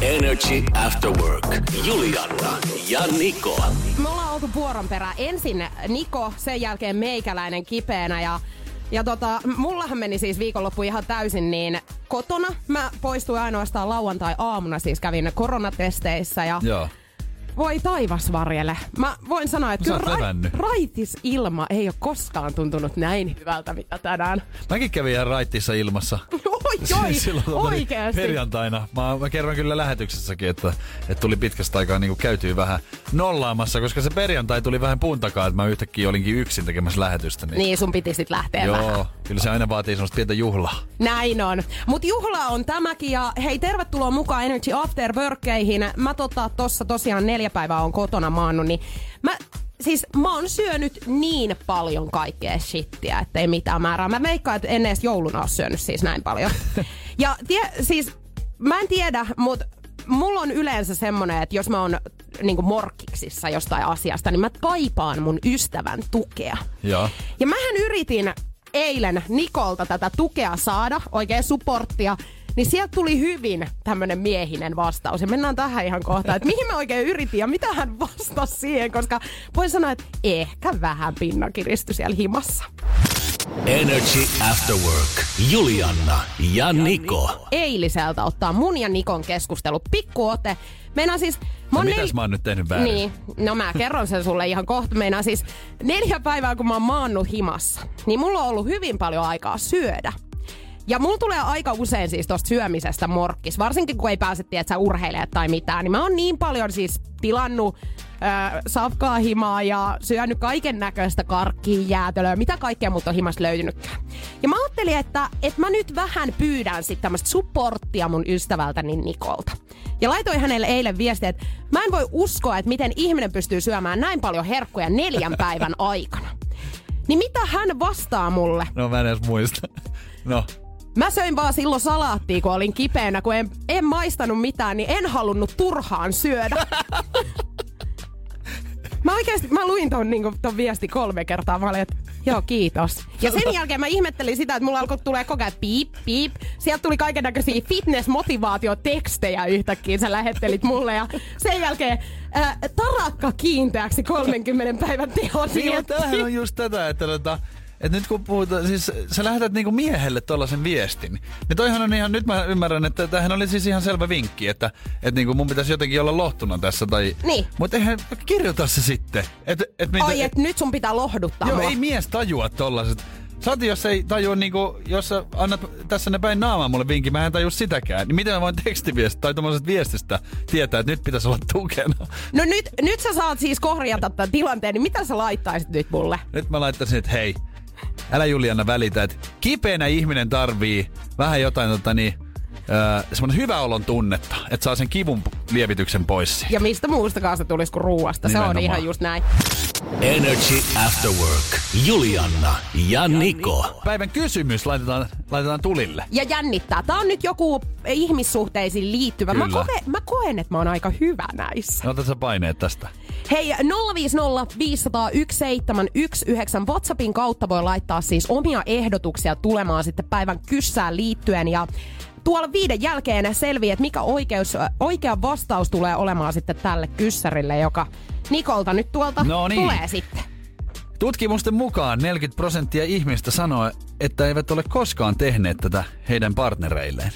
Energy After Work. Juliana ja Niko. Me ollaan oltu vuoron perään. Ensin Niko, sen jälkeen meikäläinen kipeänä ja ja tota, mullahan meni siis viikonloppu ihan täysin niin kotona. Mä poistuin ainoastaan lauantai-aamuna, siis kävin koronatesteissä ja Joo. Voi taivas varjele. Mä voin sanoa, että Sä kyllä levännyt. raitis ilma ei ole koskaan tuntunut näin hyvältä, mitä tänään. Mäkin kävin ihan raittissa ilmassa. Oi, oi, Silloin oli oikeesti. Perjantaina. Mä, mä kerron kyllä lähetyksessäkin, että, että tuli pitkästä aikaa niin käytyy vähän nollaamassa, koska se perjantai tuli vähän puun takaa, että mä yhtäkkiä olinkin yksin tekemässä lähetystä. Niin, Niin, sun piti sit lähteä vähän. Joo, kyllä se aina vaatii semmoista pientä juhlaa. Näin on. Mut juhla on tämäkin ja hei tervetuloa mukaan Energy After Workkeihin. Mä tota, tossa tosiaan neljä päivää on kotona maannut, niin mä Siis mä oon syönyt niin paljon kaikkea shittiä, ettei mitään määrää. Mä veikkaan, että en edes jouluna oo syönyt siis näin paljon. Ja tie, siis mä en tiedä, mutta mulla on yleensä semmonen, että jos mä oon niinku morkkiksissa jostain asiasta, niin mä kaipaan mun ystävän tukea. Joo. Ja mähän yritin eilen Nikolta tätä tukea saada, oikein supporttia, niin sieltä tuli hyvin tämmönen miehinen vastaus. Ja mennään tähän ihan kohtaan, että mihin mä oikein yritin ja mitä hän vastasi siihen, koska voin sanoa, että ehkä vähän pinnakiristy siellä himassa. Energy After Work. Juliana ja Niko. Eiliseltä ottaa mun ja Nikon keskustelu pikkuote. Meinaa siis... Mä No mitäs mä oon nyt tehnyt väärin? Niin, no mä kerron sen sulle ihan kohta. Meinaa siis neljä päivää, kun mä oon maannut himassa, niin mulla on ollut hyvin paljon aikaa syödä. Ja mulla tulee aika usein siis tosta syömisestä morkkis, varsinkin kun ei pääse tiedätkö, urheilemaan tai mitään, niin mä oon niin paljon siis tilannut äh, safkaa himaa ja syönyt kaiken näköistä karkkia, jäätelöä, mitä kaikkea mut on himasta löytynytkään. Ja mä ajattelin, että, että mä nyt vähän pyydän sitten tämmöistä supporttia mun ystävältäni Nikolta. Ja laitoin hänelle eilen viestiä, että mä en voi uskoa, että miten ihminen pystyy syömään näin paljon herkkuja neljän päivän aikana. Niin mitä hän vastaa mulle? No mä en edes muista. No, Mä söin vaan silloin salaattia, kun olin kipeänä, kun en, en maistanut mitään, niin en halunnut turhaan syödä. Mä oikeesti, mä luin ton, niin ton viesti kolme kertaa. Mä olin, että joo, kiitos. Ja sen jälkeen mä ihmettelin sitä, että mulla alkoi tulee koko ajan piip, piip. Sieltä tuli kaiken näköisiä fitness-motivaatiotekstejä yhtäkkiä. Sä lähettelit mulle ja sen jälkeen ää, tarakka kiinteäksi 30 päivän teho niin, tämähän on just tätä, että tota, et nyt kun puhutaan, siis sä lähetät niinku miehelle tollasen viestin, niin toihan on ihan, nyt mä ymmärrän, että tämähän oli siis ihan selvä vinkki, että et niinku mun pitäisi jotenkin olla lohtuna tässä tai... Niin. Mutta eihän, kirjoita se sitten. Et, et mitä, Ai, että nyt sun pitää lohduttaa Joo, mua. ei mies tajua tollaset. Saati, jos ei tajua niinku, jos sä annat tässä ne päin naamaa mulle vinkin, mä en tajua sitäkään. Niin miten mä voin tekstiviestistä tai tuommoisesta viestistä tietää, että nyt pitäisi olla tukena? No nyt, nyt sä saat siis korjata tämän tilanteen, niin mitä sä laittaisit nyt mulle? Nyt mä laittaisin, että hei, älä Juliana välitä, että kipeänä ihminen tarvii vähän jotain tota niin, öö, semmoinen hyvä olon tunnetta, että saa sen kivun lievityksen pois. siitä. Ja mistä muustakaan se tulisi kuin ruuasta. Se on Nimenomaan. ihan just näin. Energy After Work. Juliana ja Niko. Päivän kysymys laitetaan, laitetaan tulille. Ja jännittää. Tää on nyt joku ihmissuhteisiin liittyvä. Mä, koe, mä koen, että mä oon aika hyvä näissä. No, Otat sä paineet tästä. Hei, 050 500 1719 WhatsAppin kautta voi laittaa siis omia ehdotuksia tulemaan sitten päivän kyssään liittyen. Ja tuolla viiden jälkeen selviää, että mikä oikeus, oikea vastaus tulee olemaan sitten tälle kyssärille, joka Nikolta nyt tuolta No niin. tulee sitten. Tutkimusten mukaan 40 prosenttia ihmistä sanoo, että eivät ole koskaan tehneet tätä heidän partnereilleen.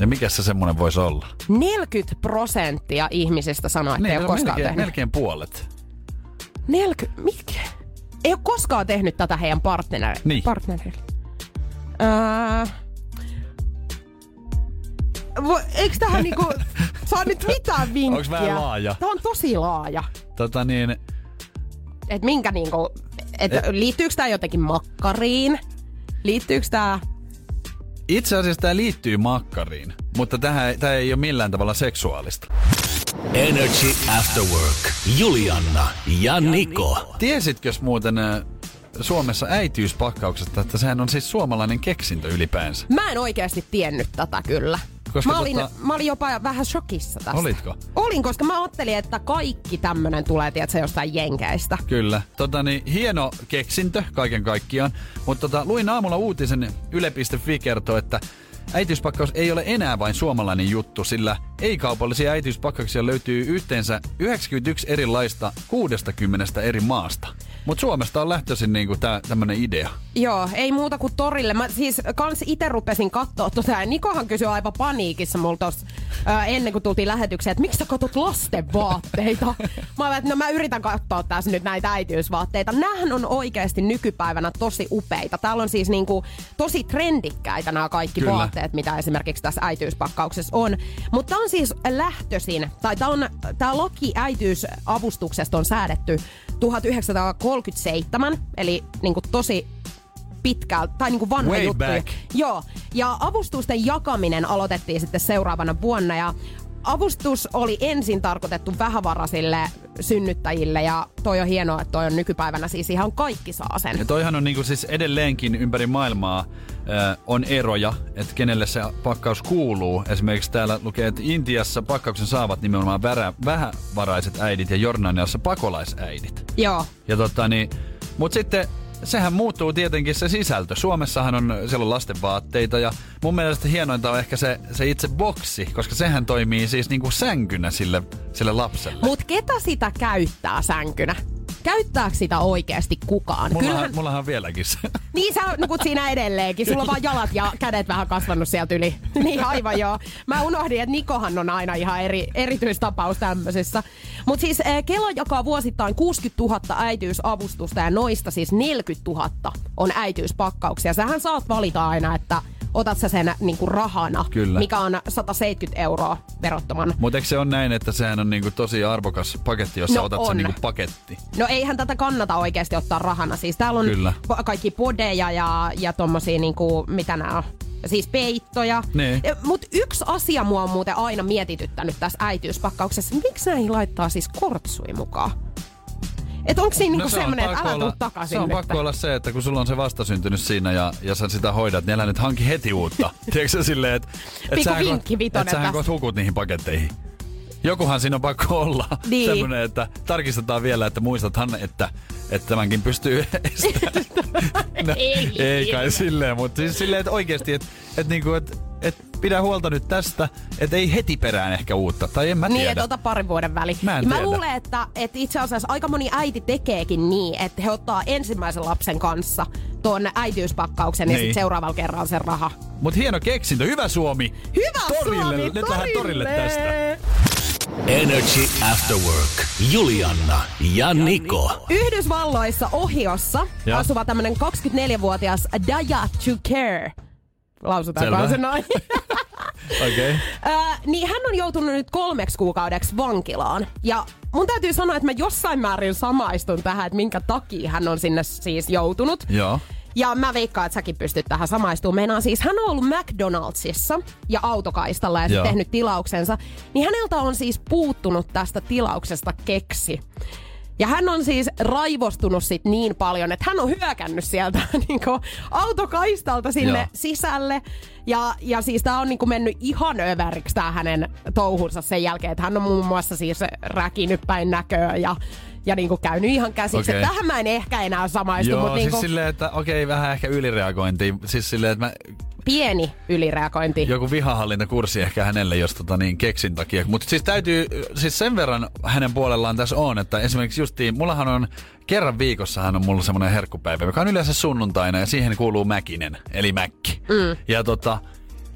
Ja mikä se semmonen voisi olla? 40 prosenttia ihmisistä sanoo, että ei ole koskaan melkein, tehnyt. melkein puolet. 40, mitkä? Ei ole koskaan tehnyt tätä heidän partnerille. Niin. partnerille. Öö, vo, eikö tähän niinku saa nyt mitään vinkkiä? Onks vähän laaja? Tämä on tosi laaja. Tota niin, Et minkä niinku, et Eh. liittyykö tämä jotenkin makkariin? Liittyykö tämä Itse asiassa tämä liittyy makkariin, mutta tähän, tämä ei ole millään tavalla seksuaalista. Energy After Work. Julianna ja Niko. Tiesitkö muuten äh, Suomessa äitiyspakkauksesta, että sehän on siis suomalainen keksintö ylipäänsä? Mä en oikeasti tiennyt tätä kyllä. Koska mä, olin, tota- mä olin jopa vähän shokissa tästä. Olitko? Olin, koska mä ajattelin, että kaikki tämmönen tulee, tiedätkö, jostain jenkeistä. Kyllä. Tota, niin, hieno keksintö kaiken kaikkiaan. Mutta tota, luin aamulla uutisen Yle.fi kertoo, että äitiyspakkaus ei ole enää vain suomalainen juttu, sillä ei-kaupallisia äitiyspakkauksia löytyy yhteensä 91 erilaista 60 eri maasta. Mutta Suomesta on lähtöisin niinku tää, tämmönen idea. Joo, ei muuta kuin torille. Mä siis kans itse rupesin katsoa tota, Nikohan kysyi aivan paniikissa multa tossa, ää, ennen kuin tultiin lähetykseen, että miksi sä katsot lasten vaatteita? mä olen, että no mä yritän katsoa tässä nyt näitä äitiysvaatteita. Nämähän on oikeasti nykypäivänä tosi upeita. Täällä on siis niinku tosi trendikkäitä nämä kaikki Kyllä. vaatteet, mitä esimerkiksi tässä äitiyspakkauksessa on. Mutta on siis lähtöisin, tai tämä laki äitiysavustuksesta on säädetty 1937, eli niinku tosi pitkältä, tai niinku vanha Way juttu. back. Joo, ja avustusten jakaminen aloitettiin sitten seuraavana vuonna, ja avustus oli ensin tarkoitettu vähävaraisille synnyttäjille, ja toi on hienoa, että toi on nykypäivänä siis ihan kaikki saa sen. Ja toihan on niinku siis edelleenkin ympäri maailmaa on eroja, että kenelle se pakkaus kuuluu. Esimerkiksi täällä lukee, että Intiassa pakkauksen saavat nimenomaan värä, vähävaraiset äidit ja Jordaniassa pakolaisäidit. Joo. Ja tota niin, mut sitten sehän muuttuu tietenkin se sisältö. Suomessahan on, siellä on lasten vaatteita ja mun mielestä hienointa on ehkä se, se itse boksi, koska sehän toimii siis niinku sänkynä sille, sille lapselle. Mut ketä sitä käyttää sänkynä? Käyttääkö sitä oikeasti kukaan? Mullahan, mullahan on vieläkin se. Niin sä nukut siinä edelleenkin. Sulla on vaan jalat ja kädet vähän kasvanut sieltä yli. niin aivan joo. Mä unohdin, että Nikohan on aina ihan eri, erityistapaus tämmöisessä. Mutta siis eh, Kela jakaa vuosittain 60 000 äitiysavustusta ja noista siis 40 000 on äitiyspakkauksia. Sähän saat valita aina, että otat sä sen niinku rahana, Kyllä. mikä on 170 euroa verottoman. Mutta eikö se on näin, että sehän on niinku tosi arvokas paketti, jos sä No otat on. sen niinku paketti? No eihän tätä kannata oikeasti ottaa rahana. Siis täällä on Kyllä. kaikki podeja ja, ja tommosia niinku, mitä nää on? Siis peittoja. Niin. Mutta yksi asia mua on muuten aina mietityttänyt tässä äitiyspakkauksessa. Miksi näihin laittaa siis kortsui mukaan? Et onko siinä niinku No se on semmonen, että älä tuu olla- takaisin Se on pakko olla se, että kun sulla on se vastasyntynyt siinä ja, ja sä sitä hoidat, niin älä nyt hanki heti uutta. Tiedätkö sä silleen, että et sähän, vinkki vitonen et sähän kohta hukut niihin paketteihin. Jokuhan siinä on pakko olla Niin. semmoinen, että tarkistetaan vielä, että muistathan, että, että tämänkin pystyy estämään. no, Ei. ei kai silleen, mutta siis silleen, että oikeasti, että, että, niinku, että, että pidä huolta nyt tästä, että ei heti perään ehkä uutta. Tai en mä Niin, tiedä. että ota parin vuoden väli. Mä en Ja mä tiedä. luulen, että, että itse asiassa aika moni äiti tekeekin niin, että he ottaa ensimmäisen lapsen kanssa tuon äitiyspakkauksen ja Niin. sitten seuraavalla kerralla sen raha. Mut hieno keksintö, hyvä Suomi! Hyvä torille, Suomi, Nyt lähdetään torille tästä. Energy After Work. Julianna ja Niko. Yhdysvalloissa Ohiossa Ja. asuva tämmönen 24-vuotias Daya Care. Lausutaanko se noin? Okei. Okay. Ö, niin hän on joutunut nyt kolmeksi kuukaudeksi vankilaan. Ja mun täytyy sanoa, että mä jossain määrin samaistun tähän, että minkä takia hän on sinne siis joutunut. Joo. Ja mä veikkaan, että säkin pystyt tähän samaistumaan. Meinaan siis, hän on ollut McDonaldsissa ja autokaistalla ja Joo. tehnyt tilauksensa. Niin häneltä on siis puuttunut tästä tilauksesta keksi. Ja hän on siis raivostunut sit niin paljon, että hän on hyökännyt sieltä niinku autokaistalta sinne Joo. sisälle. Ja, ja siis tää on niinku mennyt ihan överiksi tää hänen touhunsa sen jälkeen, että hän on muun muassa siis räkinyt päin näköä ja, ja niinku käynyt ihan käsiksi. Okay. Tähän mä en ehkä enää samaistu, Joo, mutta siis niinku silleen, että okei, vähän ehkä ylireagointia. Siis silleen, että mä, pieni ylireagointi. joku vihahallintakurssi ehkä hänelle, jos tota niin keksin takia. Mutta siis täytyy, siis sen verran hänen puolellaan tässä on, että esimerkiksi justiin, mullahan on kerran viikossahan on mulla semmoinen herkkupäivä, joka on yleensä sunnuntaina ja siihen kuuluu Mäkinen, eli Mäkki. Mm. Ja tota,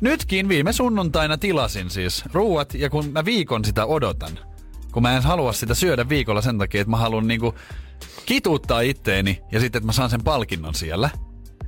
nytkin viime sunnuntaina tilasin siis ruuat ja kun mä viikon sitä odotan, kun mä en halua sitä syödä viikolla sen takia, että mä haluan niinku kituuttaa itteeni ja sitten, että mä saan sen palkinnon siellä.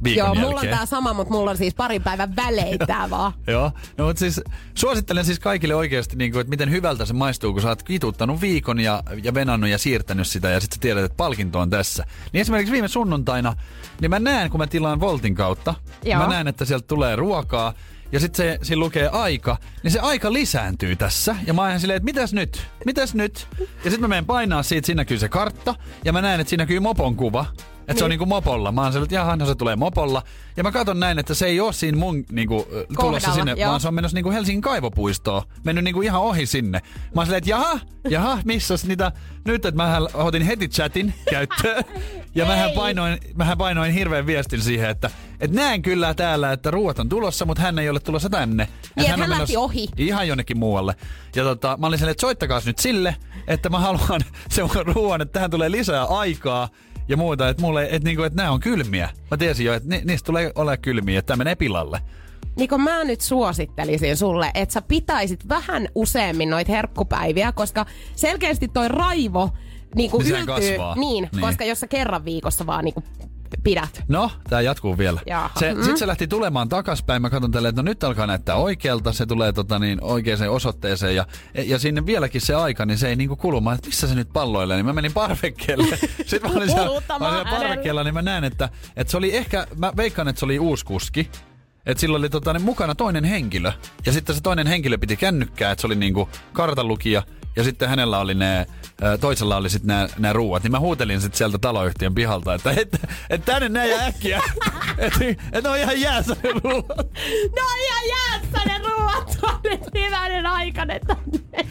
Viikon Joo, jälkeen. mulla on tää sama, mutta mulla on siis parin päivän välein tää vaan. Joo, no mutta siis suosittelen siis kaikille oikeasti, niin kuin, että miten hyvältä se maistuu, kun sä oot kituttanut viikon ja, ja venannut ja siirtänyt sitä ja sitten sä tiedät, että palkinto on tässä. Niin esimerkiksi viime sunnuntaina, niin mä näen, kun mä tilaan Voltin kautta, Joo. mä näen, että sieltä tulee ruokaa ja sitten se, siinä lukee aika, niin se aika lisääntyy tässä. Ja mä oon silleen, että mitäs nyt? Mitäs nyt? Ja sitten mä menen painaa siitä, siinä näkyy se kartta. Ja mä näen, että siinä näkyy mopon kuva. Että niin. se on niinku mopolla. Mä oon silleen, että jaha, no se tulee mopolla. Ja mä katson näin, että se ei ole siinä mun niinku, ö, tulossa Kohdalla, sinne, joo. vaan se on menossa niinku Helsingin kaivopuistoon. Mennyt niinku ihan ohi sinne. Mä oon silleen, että jaha, jaha, missäs niitä... Nyt, että mähän otin heti chatin käyttöön. Ja mähän painoin, mähän painoin hirveän viestin siihen, että, että näen kyllä täällä, että ruoat on tulossa, mutta hän ei ole tulossa tänne. Et Niin, on hän lähti ohi. Ihan jonnekin muualle. Ja tota, mä olin silleen, että soittakaas nyt sille, että mä haluan sen ruoan, että tähän tulee lisää aikaa ja muuta, että mulle, että, niinku, että nämä on kylmiä. Mä tiesin jo, että ni, niistä tulee olla kylmiä, että tämä menee pilalle. Niin kun mä nyt suosittelisin sulle, että sä pitäisit vähän useammin noita herkkupäiviä, koska selkeästi toi raivo niin kuin Niin sehän yltyy. kasvaa. Niin, Niin. niin, koska jos sä kerran viikossa vaan niin kuin pidät. No, tää jatkuu vielä. Jaha. Se, Mm. Sitten se lähti tulemaan takaspäin. Mä katson tälleen, että no nyt alkaa näyttää oikealta. Se tulee tota, niin, oikeaan osoitteeseen. Ja, ja sinne vieläkin se aika, niin se ei niinku kulu. Mä että missä se nyt palloilee? Niin mä menin parvekkeelle. Sitten mä olin siellä, mä olin siellä parvekkeella, niin mä näen, että, että se oli ehkä, mä veikkaan, että se oli uusi kuski. Että sillä oli tota, niin mukana toinen henkilö. Ja sitten se toinen henkilö piti kännykkää, että se oli niinku kartanlukija. Ja sitten hänellä oli ne, toisella oli sitten nämä, nämä ruuat. Niin mä huutelin sitten sieltä taloyhtiön pihalta, että et, et tänne näin ja äkkiä. että et ne on ihan jäässä ne ruuat. No ihan jäässä ne ruuat on nyt hyvänen aikainen tänne.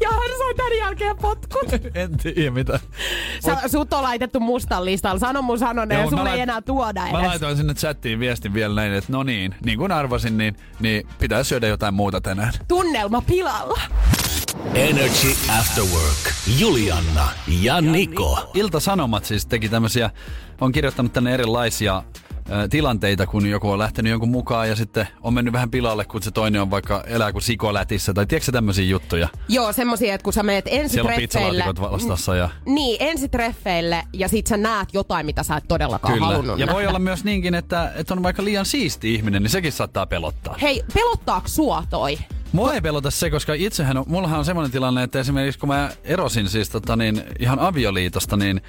Ja hän sai tän jälkeen potkut. en tiedä mitä. Sä, sut on laitettu mustan listalla. Sano mun sanoneen, ja mut mä sulle ei enää tuoda Mä edes. laitoin sinne chattiin viestin vielä näin, että no niin, niin kuin arvasin, niin, niin pitää syödä jotain muuta tänään. Tunnelma pilalla. Energy After Work. Julianna ja Niko. Ilta-Sanomat siis teki tämmöisiä, on kirjoittanut tänne erilaisia tilanteita, kun joku on lähtenyt jonkun mukaan ja sitten on mennyt vähän pilalle, kun se toinen on vaikka elää kuin sikolätissä. Tai tiedätkö tämmöisiä juttuja? Joo, semmosia, että kun sä meet Siellä ensitreffeille... pizzalaatikot vastassa ja... Niin, ensitreffeille ja sit sä näet jotain, mitä sä et todellakaan halunnut Ja voi nähdä. olla myös niinkin, että, että on vaikka liian siisti ihminen, niin sekin saattaa pelottaa. Hei, pelottaako sua toi? Mua ei pelota se, koska itsehän on, mullahan on semmoinen tilanne, että esimerkiksi kun mä erosin siis tota niin, ihan avioliitosta, niin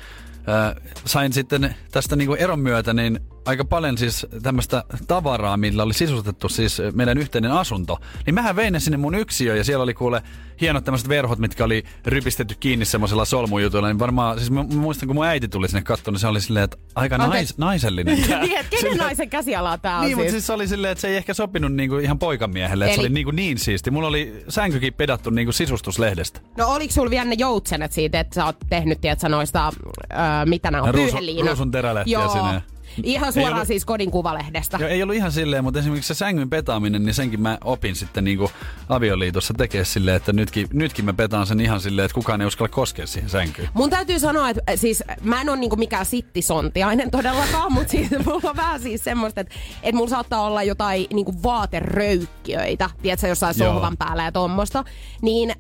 äh, sain sitten tästä niin eron myötä niin aika paljon siis tämmöistä tavaraa, millä oli sisustettu siis meidän yhteinen asunto. Niin mähän vein ne sinne mun yksiöön ja siellä oli kuule hienot tämmöiset verhot, mitkä oli rypistetty kiinni semmoisella solmujutuilla. Niin varmaan, siis mä, muistan kun mun äiti tuli sinne katsomaan, niin se oli silleen, että aika Okei. nais, naisellinen. että kenen naisen käsialaa tää on Niin, mutta siis? siis se oli silleen, että se ei ehkä sopinut niinku ihan poikamiehelle, että se Eli- oli niinku niin siisti. Mulla oli sänkykin pedattu niinku sisustuslehdestä. No oliks sulla vielä ne joutsenet siitä, että sä oot tehnyt, tiedätkö, noista, öö, mitä nämä on, Ruusun- ruusun terälehtiä Joo. sinne. Ihan suoraan ollut- siis kodin kuvalehdestä. Joo, ei ollut ihan silleen, mutta esimerkiksi se sängyn petaaminen, niin senkin mä opin sitten niinku avioliitossa tekee silleen, että nytkin, nytkin mä petaan sen ihan silleen, että kukaan ei uskalla koskea siihen sänkyyn. Mun täytyy sanoa, että äh, siis mä en ole niinku mikään sittisontiainen todellakaan, mutta siis mulla on vähän siis semmoista, että, että mulla saattaa olla jotain niinku vaateröykkiöitä, tiedätkö, jossain Joo. sohvan päällä ja tommosta. Niin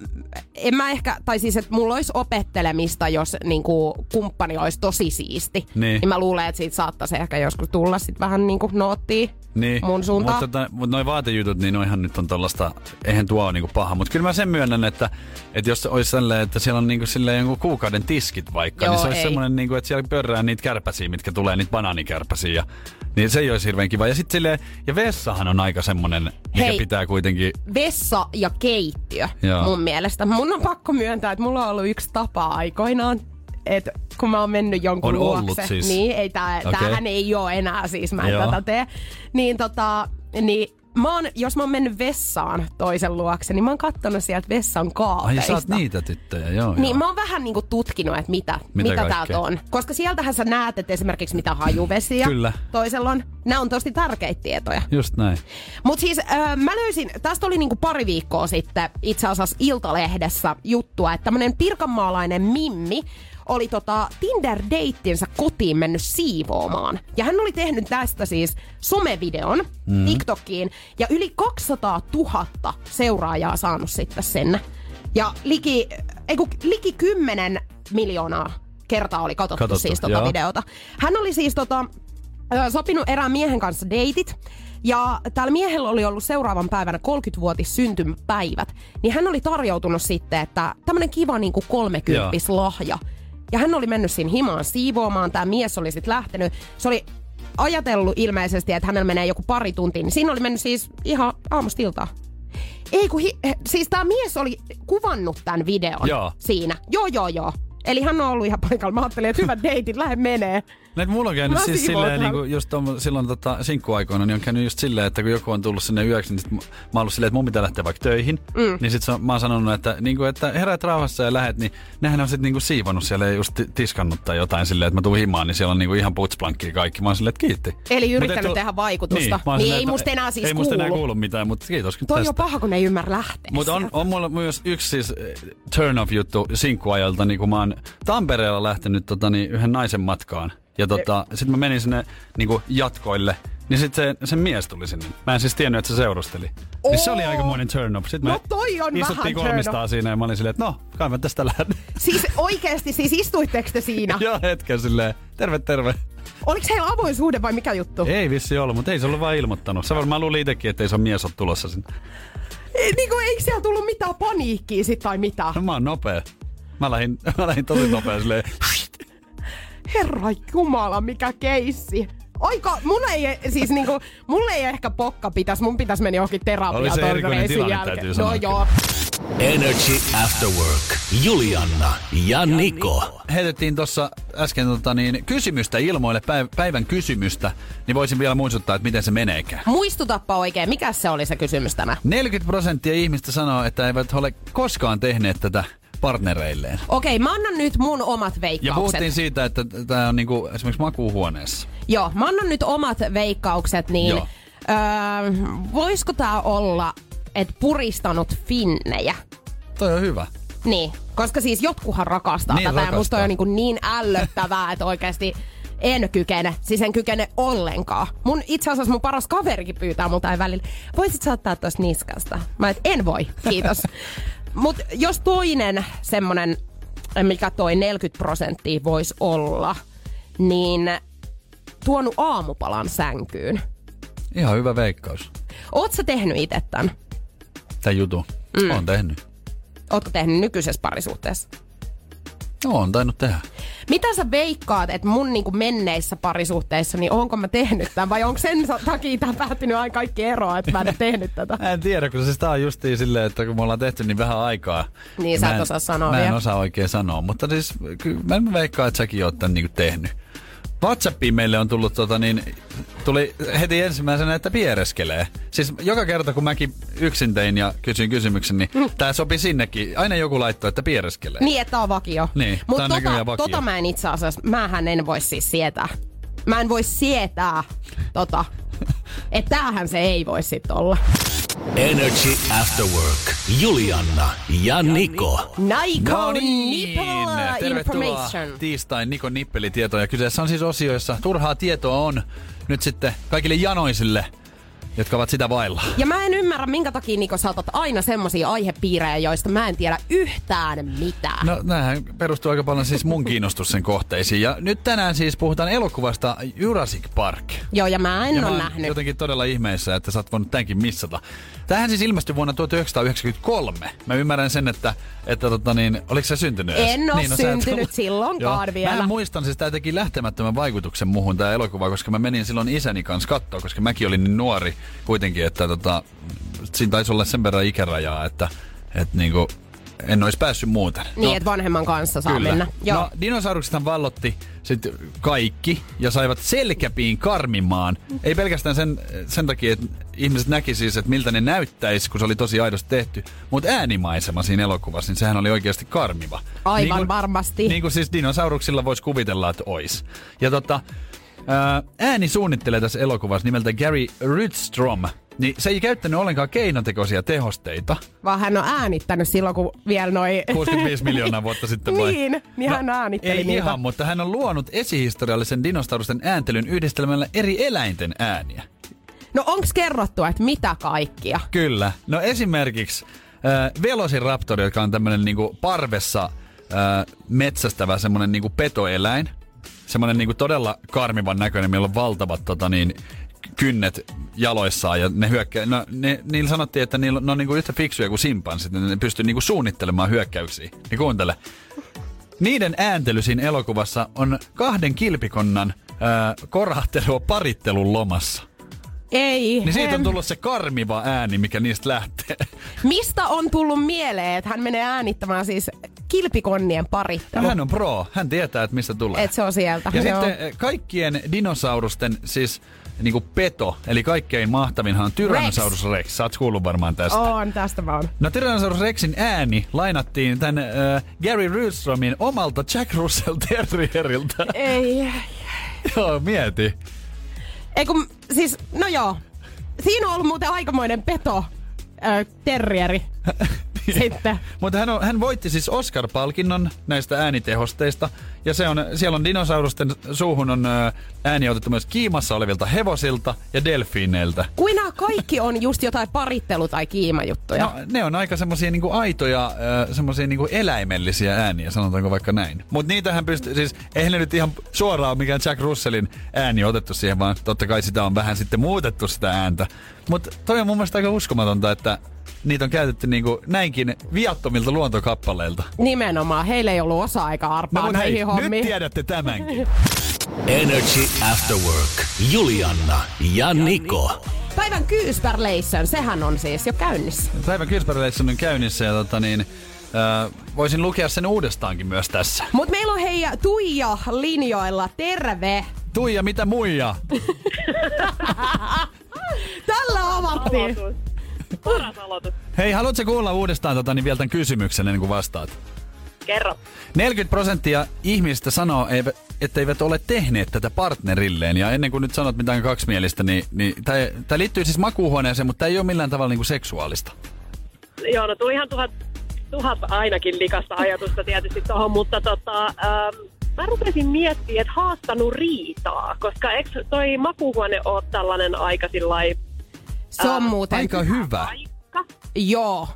en mä ehkä, tai siis, että mulla olisi opettelemista, jos niinku kumppani olisi tosi siisti. Niin. niin mä luulen, että siitä saattaisi ehkä joskus tulla sit vähän niinku noottia Niin, mun suuntaan. Mutta tota, mut noi vaatejutut, niin noihan nyt on tollasta, eihän tuo ole niinku paha. Mutta kyllä mä sen myönnän, että, että jos olisi sellainen, että siellä on niinku silleen jonkun kuukauden tiskit vaikka, Joo, niin se olisi semmoinen, niinku, että siellä pörrää niitä kärpäsiä, mitkä tulee, niitä banaanikärpäsiä. Ja, niin se ei olisi hirveän kiva. Ja sitten silleen, ja vessahan on aika semmoinen, mikä Hei. pitää kuitenkin... vessa ja keittiö Joo. mun mielestä. Mun on pakko myöntää, että mulla on ollut yksi tapa aikoinaan, että kun mä oon mennyt jonkun On luokse, ollut siis. niin ei tää, Okei. tämähän ei ole enää siis, mä en Joo. tätä tee, niin tota, niin mä oon, jos mä oon mennyt vessaan toisen luokse, niin mä oon kattonut sieltä vessan Ai kaapeista. sä oot niitä tyttöjä, joo. Niin joo. mä oon vähän niinku tutkinut, että mitä, Mitä mitä, täältä on. Koska sieltähän sä näet, että esimerkiksi mitä hajuvesiä Kyllä. toisella on. Nämä on tosi tärkeitä tietoja. Just näin. Mutta siis äh, mä löysin, tästä oli niinku pari viikkoa sitten itse asiassa Iltalehdessä juttua, että tämmönen pirkanmaalainen Mimmi oli tota Tinder-deittinsä kotiin mennyt siivoamaan. Ja hän oli tehnyt tästä siis somevideon mm. TikTokiin ja yli 200 000 seuraajaa saanut sitten sen. Ja liki, ei kun, liki 10 miljoonaa kertaa oli katsottu Katsottu, siis tota joo. videota. Hän oli siis tota, sopinut erään miehen kanssa deitit. Ja täällä miehellä oli ollut seuraavan päivänä 30-vuotis syntymäpäivät. Niin hän oli tarjoutunut sitten, että tämmönen kiva niinku kolmekymppis lahja. Ja hän oli mennyt siinä himaan siivoamaan. Tämä mies oli sitten lähtenyt. Se oli ajatellut ilmeisesti, että hänellä menee joku pari tuntia. Niin siinä oli mennyt siis ihan aamusta iltaan. Ei kun, hi- eh, siis tämä mies oli kuvannut tämän videon Joo. siinä. Joo, joo, joo. Eli hän on ollut ihan paikalla. Mä ajattelin, että hyvät deitit, lähde menee. Näet mulla on käynyt Mä siis silleen, niin just tommo, silloin tota, sinkkuaikoina, niin on käynyt just silleen, että kun joku on tullut sinne yöksi, niin sit mä oon ollut silleen, että mun pitää lähteä vaikka töihin. Mm. Niin sit se on, mä oon sanonut, että, niin kuin, että heräät rauhassa ja lähet, niin nehän on sit niin kuin siivonnut siellä ja just ti- tiskannut tai jotain silleen, että mä tuun himaan, niin siellä on niin kuin ihan putsplankkia kaikki. Mä oon silleen, että kiitti. Eli yrittänyt tehdä vaikutusta. Niin, Niin silleen, ei että musta enää siis Ei musta enää kuulu. kuulu mitään, mutta kiitos Toi tästä. on paha, kun ei ymmärrä lähteä. Mutta on, on mulla myös yksi siis eh, turn off juttu sinkkuajalta, niin kun mä oon Tampereella lähtenyt tota, niin yhden naisen matkaan. Ja tota, sit mä menin sinne niin jatkoille. Niin sit se, sen mies tuli sinne. Mä en siis tiennyt, että se seurusteli. Niin se oli aikamoinen turn off. Sitten No toi on vähän istuttiin turn siinä ja mä olin silleen, että no, kai mä tästä lähden. Siis oikeesti, siis istuitteko te siinä? Joo, hetken silleen, terve terve. Oliko heillä avoin suhde vai mikä juttu? Ei vissi ollut, mutta ei se ollut vaan ilmoittanut. Se varmaan luuli itsekin, että ei se mies ole tulossa sinne. Ei, niin kuin, eikö siellä tullut mitään paniikkiä sit tai mitään? No mä oon nopea. Mä lähdin, mä lähdin tosi nopea silleen. Herra Jumala, mikä keissi. Aika, mun ei, siis niinku, mulle ei ehkä pokka pitäisi, mun pitäisi mennä johonkin Oli se erikoinen terapiaan tilanne, täytyy No sanoa. joo. Energy After Work. Julianna ja Niko. heitettiin tuossa äsken tota, niin, kysymystä ilmoille, päiv- päivän kysymystä, niin voisin vielä muistuttaa, että miten se meneekään. Muistutappa oikein, mikä se oli se kysymys tänään? 40 prosenttia ihmistä sanoo, että eivät ole koskaan tehneet tätä partnereilleen. Okei, mä annan nyt mun omat Ja veikkaukset. puhuttiin siitä, että tämä on niinku esimerkiksi makuuhuoneessa. Joo, mä annan nyt omat veikkaukset, niin Joo. öö, voisiko tää olla, että puristanut finnejä? Toi on hyvä. Niin, koska siis jotkuhan rakastaa Niin, tätä ja musta rakastaa. on jo niin, niin ällöttävää, että oikeasti en kykene, siis en kykene ollenkaan. Mun itse asiassa mun paras kaverikin pyytää multa aina välillä, voisit sä ottaa tosta niskasta? Mä et, en voi, kiitos. Mut jos toinen semmonen, mikä toi 40 prosenttia voisi olla, niin tuonut aamupalan sänkyyn. Ihan hyvä veikkaus. Oot sä tehnyt itse tän? Tämä jutu. Mm. Oon tehnyt. Ootko tehnyt nykyisessä parisuhteessa? No, oon tainnut tehdä. Mitä sä veikkaat, että mun niinku menneissä parisuhteissa, niin onko mä tehnyt tämän? Vai onko sen takia tää päättynyt aina kaikki eroa, että mä en ole tehnyt tätä? Mä en tiedä, kun siis tää on justiin silleen, että kun me ollaan tehty niin vähän aikaa. Niin, sä et osaa sanoa Mä en vielä. osaa oikein sanoa, mutta siis kyllä mä en veikkaa, että säkin oot tän niinku tehnyt. Whatsappiin meille on tullut tota niin, tuli heti ensimmäisenä, että piereskelee. Siis joka kerta kun mäkin yksin tein ja kysyin kysymyksen, niin mm. tää sopi sinnekin. Aina joku laittoi, että piereskelee. Niin, että on vakio. Niin, Mutta tota, vakio. tota mä en itse asiassa, mähän en voi siis sietää. Mä en voi sietää tota. Että tämähän se ei voi sit olla. Energy After Work. Julianna ja Niko. Nike No nipple niin, tervetuloa information. tiistain Nikon nippelitietoja. Kyseessä on siis osio, jossa turhaa tietoa on nyt sitten kaikille janoisille, jotka ovat sitä vailla. Ja mä en ymmärrä, minkä takia Niko sä otat aina semmosia aihepiirejä, joista mä en tiedä yhtään mitään. No näähän perustuu aika paljon siis mun kiinnostus sen kohteisiin. Ja nyt tänään siis puhutaan elokuvasta Jurassic Park. Joo, ja mä en ja mä ole oon nähnyt. jotenkin todella ihmeessä, että sä oot voinut tämänkin missata. Tähän siis ilmestyi vuonna 1993. Mä ymmärrän sen, että, että tota niin, oliko se syntynyt edes? En oo Niin, no syntynyt silloinkaan vielä. Mä muistan, siis tää teki lähtemättömän vaikutuksen muuhun tää elokuva, koska mä menin silloin isäni kanssa katsoa, koska mäkin olin niin nuori kuitenkin, että tota, siinä taisi olla sen verran ikärajaa, että, että niinku, en olisi päässyt muuten. Niin, että vanhemman kanssa saa Kyllä. mennä. Joo. No, dinosauruksethan vallotti sit kaikki ja saivat selkäpiin karmimaan. Ei pelkästään sen, sen takia, että ihmiset näki siis, että miltä ne näyttäisi, kun se oli tosi aidosti tehty. Mutta äänimaisema siinä elokuvassa, niin sehän oli oikeasti karmiva. Aivan kuin, varmasti. Niin kuin siis dinosauruksilla voisi kuvitella, että ois. Ja tota, ääni suunnittelee tässä elokuvassa nimeltä Gary Rydstrom. Niin se ei käyttänyt ollenkaan keinotekoisia tehosteita. Vaan hän on äänittänyt silloin, kun vielä noi... 65 miljoonaa vuotta sitten vai? Niin, niin hän äänitteli ei niitä. ihan, mutta hän on luonut esihistoriallisen dinosaurusten ääntelyn yhdistelmällä eri eläinten ääniä. No onks kerrottu, että mitä kaikkia? Kyllä. No esimerkiksi äh, Velociraptor, joka on tämmönen niinku parvessa äh, metsästävä semmonen niinku petoeläin. Semmoinen niinku todella karmivan näköinen, millä on valtavat tota niin, kynnet jaloissaan ja ne hyökkää, no, ne, niillä sanottiin, että niillä, ne on niinku yhtä fiksuja kuin simpanssit, ne pystyy niinku suunnittelemaan hyökkäyksiä. Niin kuuntele. Niiden ääntely siinä elokuvassa on kahden kilpikonnan ää, korahtelua parittelun lomassa. Ei. Niin siitä on tullut se karmiva ääni, mikä niistä lähtee. Mistä on tullut mieleen, että hän menee äänittämään siis kilpikonnien parittelua? Hän on pro, hän tietää, että mistä tulee. Et se on sieltä. Ja Joo. sitten kaikkien dinosaurusten siis niinku peto, eli kaikkein mahtavinhan on Tyrannosaurus Rex. Rex. Sä oot kuullut varmaan tästä. On, tästä mä oon. No Tyrannosaurus Rexin ääni lainattiin tän äh, Gary Rydströmin omalta Jack Russell Terrieriltä. Ei. Joo, mieti. Ei kun, siis, no joo. Siinä on ollut muuten aikamoinen peto. Ö, terrieri. Sitten. Mutta hän, on, hän voitti siis Oscar-palkinnon näistä äänitehosteista. Ja se on, siellä on dinosaurusten suuhun on ääni otettu myös kiimassa olevilta hevosilta ja delfiineiltä. Kuin nämä kaikki on just jotain parittelu- tai kiimajuttuja. No, ne on aika semmosia niinku aitoja, semmosia niinku eläimellisiä ääniä, sanotaanko vaikka näin. Mutta niitähän pystyy, siis eihän ne nyt ihan suoraan mikään Jack Russellin ääni otettu siihen, vaan totta kai sitä on vähän sitten muutettu sitä ääntä. Mutta toi on mun mielestä aika uskomatonta, että niitä on käytetty niinku näinkin viattomilta luontokappaleilta. Nimenomaan. Heillä ei ollut osa-aikaa arpaa No, näihin hei. Nyt tiedätte tämänkin. Energy After Work. Julianna ja Niko. Päivän kyyspärleissön, sehän on siis jo käynnissä. Päivän Kirspärleisson on käynnissä ja tota niin, äh, voisin lukea sen uudestaankin myös tässä. Mutta meillä on hei Tuija linjoilla. Terve! Tuija, mitä muija? Tällä avattiin. Paras aloitus. Hei, haluatko kuulla uudestaan tota, niin vielä tämän kysymyksen ennen kuin vastaat? Kerro. 40 prosenttia ihmisistä sanoo, eivät- etteivät ole tehneet tätä partnerilleen. Ja ennen kuin nyt sanot mitään kaksimielistä, niin, niin tämä liittyy siis makuuhuoneeseen, mutta tämä ei ole millään tavalla niinku seksuaalista. Joo, no tuli ihan tuhat, tuhat ainakin likasta ajatusta tietysti tuohon, mutta tota, ähm, mä rupesin miettimään, että haastanut riitaa, koska eikö toi makuuhuone ole tällainen aika sillai Se on Äh, muuten... Aika hyvä. paikka? Joo.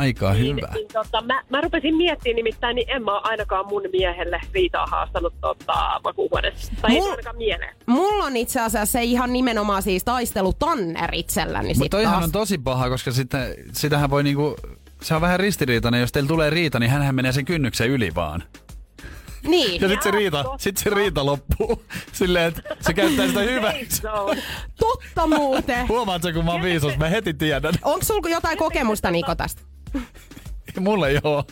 Aika Niin, hyvä. niin, tota, mä, mä rupesin miettimään nimittäin, niin en mä ole ainakaan mun miehelle riitaa haastanut tota, makuuhuoneessa. Tai ei Mul- se ainakaan mieleen. Mulla on itse asiassa se ihan nimenomaan siis taistelu Tanner itselläni Mutta toihan taas. on tosi paha, koska sitten, sitähän voi niinku, se on vähän ristiriitainen. Jos teillä tulee riita, niin hänhän menee sen kynnyksen yli vaan. Niin. Ja sitten se riita, totta. sit se riita loppuu. Silleen, että se käyttää sitä hyväksi. Se on. Totta muuten. Huomaatko, kun mä oon viisas? Mä heti tiedän. Onko sulla jotain kokemusta Niko tästä? Mulla ei oo.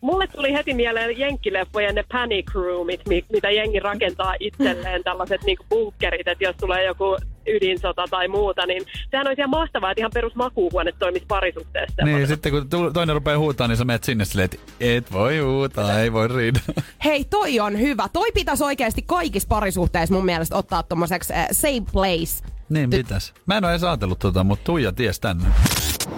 Mulle tuli heti mieleen jenkkileffojen ne panic roomit, mi- mitä jengi rakentaa itselleen, tällaiset niinku bunkkerit, että jos tulee joku ydinsota tai muuta, niin sehän olisi ihan mahtavaa, että ihan perus makuuhuone toimisi parisuhteessa. Niin, sitten kun toinen rupeaa huutaa, niin sä menet sinne silleen, että et voi huutaa, ei voi riidä. Hei, toi on hyvä. Toi pitäisi oikeasti kaikissa parisuhteissa mun mielestä ottaa tommoseksi äh, safe place. Niin pitäis. Mä en oo edes ajatellut tota, mutta Tuija ties tänne.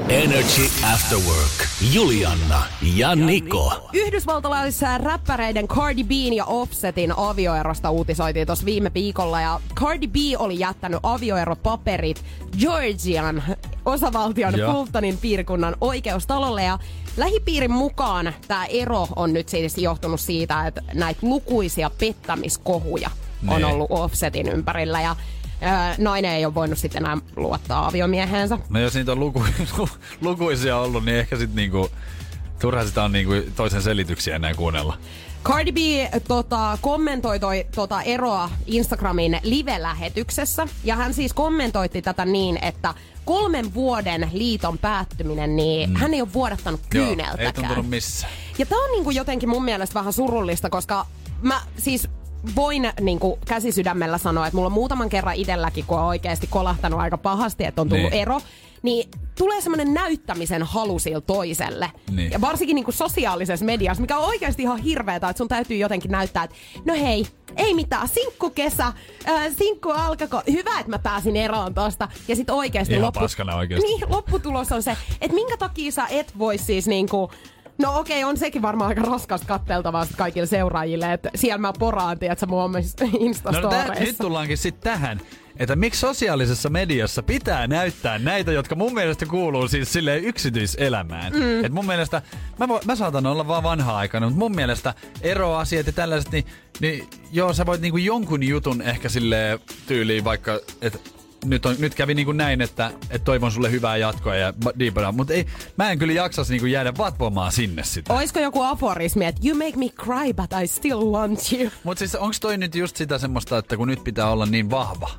Energy After Work. Julianna ja Niko. Yhdysvaltalaisissa räppäreiden Cardi B:n ja Offsetin avioerosta uutisoitiin tuossa viime viikolla ja Cardi B oli jättänyt avioeropaperit Georgian osavaltion Joo. Fultonin piirikunnan oikeustalolle ja lähipiirin mukaan tämä ero on nyt siis johtunut siitä, että näitä lukuisia pettämiskohuja on Niin. ollut Offsetin ympärillä ja nainen ei ole voinut sitten enää luottaa aviomieheensä. No jos niitä on luku, lukuisia ollut, niin ehkä sit niinku, turha sitä on niinku toisen selityksiä enää kuunnella. Cardi B tota, kommentoi toi, tota eroa Instagramin live-lähetyksessä. Ja hän siis kommentoitti tätä niin, että kolmen vuoden liiton päättyminen, niin mm. hän ei ole vuodattanut Joo, kyyneltäkään. ei tuntunut missään. Ja tää on niinku jotenkin mun mielestä vähän surullista, koska mä siis voin niinku käsisydämellä sanoa, että mulla on muutaman kerran itselläkin, kun on oikeasti kolahtanut aika pahasti, että on tullut Niin. ero, niin tulee semmoinen näyttämisen halu sille toiselle. Niin. Ja varsinkin niinku sosiaalisessa mediassa, mikä on oikeasti ihan hirveetä, että sun täytyy jotenkin näyttää, että no hei, ei mitään, sinkku kesä, äh, sinkku alkako, hyvä, että mä pääsin eroon tosta. Ja sitten oikeasti Ihan paskana oikeesti. Niin, lopputulos on se, että minkä takia sä et voi siis niinku No okei, on sekin varmaan aika raskasta katteltavaa kaikille seuraajille, että siellä mä poraan, tiedätkö, mun omissa No tää, nyt Instastoreissa. tullaankin sitten tähän, että miksi sosiaalisessa mediassa pitää näyttää näitä, jotka mun mielestä kuuluu siis silleen yksityiselämään. Mm. Et mun mielestä, mä, vo, mä saatan olla vaan vanha aikana, mutta mun mielestä eroasiat ja tällaiset, niin, niin joo, sä voit niinku jonkun jutun ehkä sille tyyliin vaikka, että nyt, on, nyt kävi niin kuin näin, että, että toivon sulle hyvää jatkoa ja diipana, mutta ei, mä en kyllä jaksas niin kuin jäädä vatvomaan sinne sitä. Oisko joku aforismi, että you make me cry but I still want you? Mutta siis onko toi nyt just sitä semmoista, että kun nyt pitää olla niin vahva?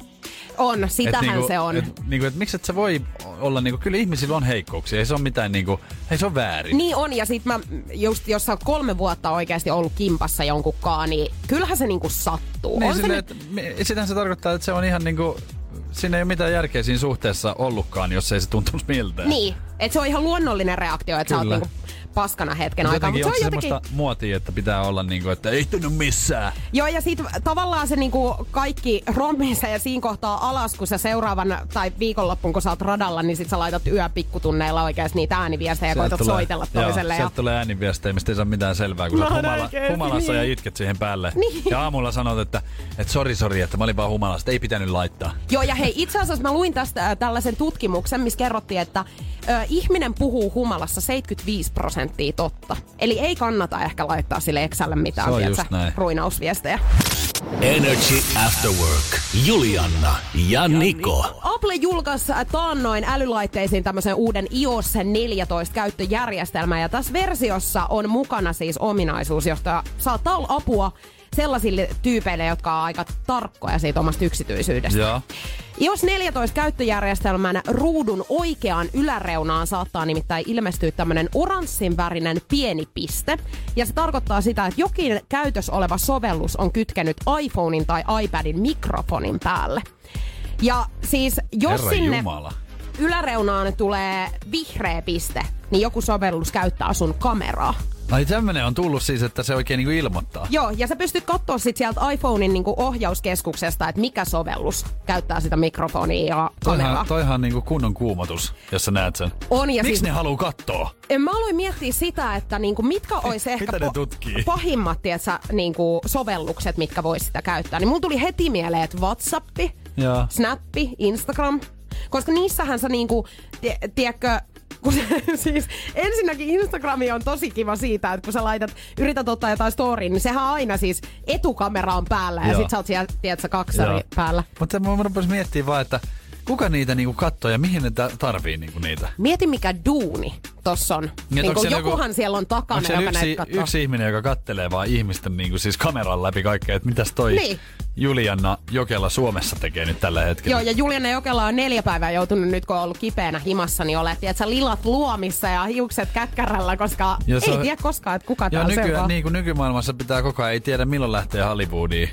On, sitähän niinku, se on. Et, niinku, et miksi et sä voi olla, niinku, kyllä ihmisillä on heikkouksia, ei se ole mitään, niinku, ei se ole väärin. Niin on, ja sit mä, just jos sä oot kolme vuotta oikeasti ollut kimpassa jonkunkaan, niin kyllähän se niinku sattuu. Niin, on sille, se et, me- sitähän se tarkoittaa, että se on ihan niinku, siinä ei ole mitään järkeä siinä suhteessa ollutkaan, jos ei se tuntuisi miltään. Niin, että se on ihan luonnollinen reaktio, että sä oot niinku paskana hetken aikaa. Mutta se on jotenkin... semmoista muotia, että pitää olla niinku, että ei tunnu missään? Joo, ja sit tavallaan se niinku kaikki rommissa ja siinä kohtaa alas, kun sä seuraavan tai viikonloppuun, kun sä oot radalla, niin sit sä laitat yöpikkutunneilla oikeasti niitä ääniviestejä ja koetat soitella toiselle. Joo, ja... tulee ääniviestejä, mistä ei saa mitään selvää, kun Mä sä oon humala, humalassa ja niin. itket siihen päälle. Niin. Ja aamulla sanot, että, että sori, sori, että mä olin vaan humalassa, ei pitänyt laittaa. Joo, ja hei, itse asiassa mä luin tästä äh, tällaisen tutkimuksen, missä kerrottiin, että äh, ihminen puhuu humalassa 75 prosenttia totta. Eli ei kannata ehkä laittaa sille Exälle mitään näin. ruinausviestejä. Energy After Work. Julianna ja Niko. Apple julkaisi taannoin älylaitteisiin tämmöisen uuden iOS 14 käyttöjärjestelmän ja tässä versiossa on mukana siis ominaisuus, josta saattaa olla apua sellaisille tyypeille, jotka on aika tarkkoja siitä omasta yksityisyydestä. Joo. iOS 14 käyttöjärjestelmän ruudun oikeaan yläreunaan saattaa nimittäin ilmestyä tämmöinen oranssin värinen pieni piste. Ja se tarkoittaa sitä, että jokin käytös oleva sovellus on kytkenyt iPhonein tai iPadin mikrofonin päälle. Ja siis jos Herran sinne Jumala. yläreunaan tulee vihreä piste, niin joku sovellus käyttää sun kameraa. Ai tämmönen on tullut siis, että se oikein niinku ilmoittaa. Joo, ja sä pystyt katsoa sit sieltä iPhonein niinku ohjauskeskuksesta, että mikä sovellus käyttää sitä mikrofonia ja kameraa. Toihan, toihan niinku kunnon kuumotus, jos sä näet sen. On, ja Miksi siis- ne haluu kattoo? En Mä aloin miettiä sitä, että niinku, mitkä olisi ehkä Mitä ne tutkii? pahimmat tietsä, niinku, sovellukset, mitkä vois sitä käyttää. Niin mulla tuli heti mieleen, että Whatsappi. Snappi, Instagram. Koska niissähän sä niinku, tie, tiedätkö, kun siis ensinnäkin Instagrami on tosi kiva siitä, että kun sä laitat, yrität ottaa jotain storyin, niin sehän aina siis etukamera on päällä ja Joo. sit sä oot siellä, tiedätkö, kaksari Joo. päällä. Mutta mä rupesin miettimään vaan, että kuka niitä niinku kattoo ja mihin ne ta- tarvii niinku niitä. Mieti mikä duuni tossa on. Niin siellä jokuhan joku- siellä on takana, joka yksi, näitä yksi ihminen, joka kattelee vaan ihmisten niinku siis kameran läpi kaikkea, että mitäs toi Niin. Julianna Jokela Suomessa tekee nyt tällä hetkellä? Joo, ja Juliana Jokela on neljä päivää joutunut nyt, kun on ollut kipeänä himassa, niin olet, että sä lilat luomissa ja hiukset käkkärällä, koska Ja se ei on- tiedä koskaan, että kuka Ja tää nykyään, seuraa. niin kuin nykymaailmassa pitää koko ajan, ei tiedä milloin lähtee Hollywoodiin.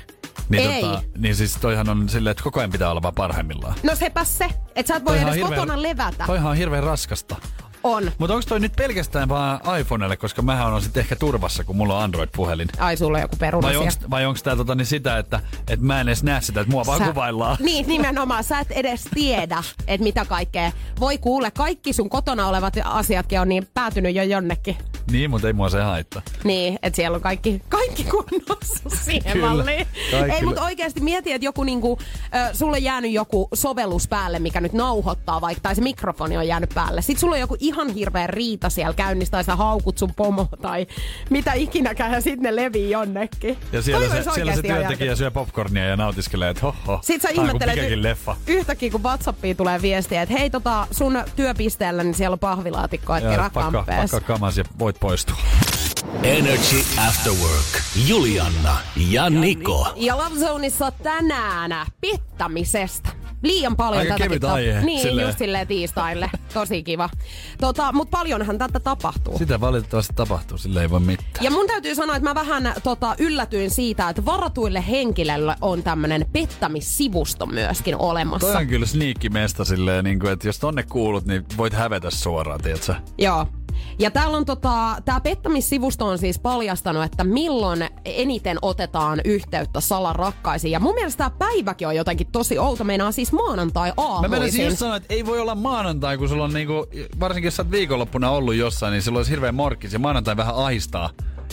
Niin, Ei. Tota, niin siis toihan on silleen, että koko ajan pitää olla vaan parhaimmillaan. No sepä se, että sä et voi edes on hirveän- kotona levätä. Toihan on hirveän raskasta. On. Mutta onko toi nyt pelkästään vaan iPhonelle, koska mähän on sitten ehkä turvassa, kun mulla on Android-puhelin. Ai sulla on joku peruna Vai onks, vai onks tää tota, niin sitä, että, että mä en edes näe sitä, että mua vaan Sä- kuvaillaan? Niin, nimenomaan. Sä et edes tiedä, että mitä kaikkea. Voi kuule, kaikki sun kotona olevat asiatkin on niin päätynyt jo jonnekin. Niin, mutta ei mua se haittaa. Niin, että siellä on kaikki, kaikki kunnossa siihen Kyllä, malliin. kaikki- Ei, mutta oikeasti mieti, että joku niinku, äh, sulle jäänyt joku sovellus päälle, mikä nyt nauhoittaa vaikka, tai se mikrofoni on jäänyt päälle. Sitten sulla on joku ihan hirveä riita siellä käynnissä, tai sä haukut sun pomo, tai mitä ikinäkään, ja sitten ne levii jonnekin. Ja siellä Toi se, siellä se työntekijä syö popcornia ja nautiskelee, että hoho, Sitten sä ihmettelet mikäkin leffa. yhtäkkiä, kun Whatsappiin tulee viestiä, että hei tota, sun työpisteellä, niin siellä on pahvilaatikko, että kerää pakka, pakka kamas ja voit poistua. Energy After Work. Julianna ja Niko. Ja Love Zoneissa tänään pittämisestä. Liian paljon Aika tätä kevyt aihe, Niin, silleen. just silleen tiistaille. Tosi kiva. Tota, Mutta paljonhan tätä tapahtuu. Sitä valitettavasti tapahtuu, sille ei voi mitään. Ja mun täytyy sanoa, että mä vähän tota, yllätyin siitä, että varatuille henkilöille on tämmönen pettämissivusto myöskin olemassa. Toi on kyllä sneakki mesta silleen, niin kuin, että jos tonne kuulut, niin voit hävetä suoraan, tiedätkö? Joo. Ja täällä on tota, tää pettämissivusto on siis paljastanut, että milloin eniten otetaan yhteyttä salarakkaisiin. Ja mun mielestä tää päiväkin on jotenkin tosi outo. Meinaa siis maanantai Mä menisin aamuisin. just sanoa, että ei voi olla maanantai, kun sulla on niinku, varsinkin jos sä oot viikonloppuna ollut jossain, niin silloin olisi hirveän morkkis ja maanantai vähän ahistaa.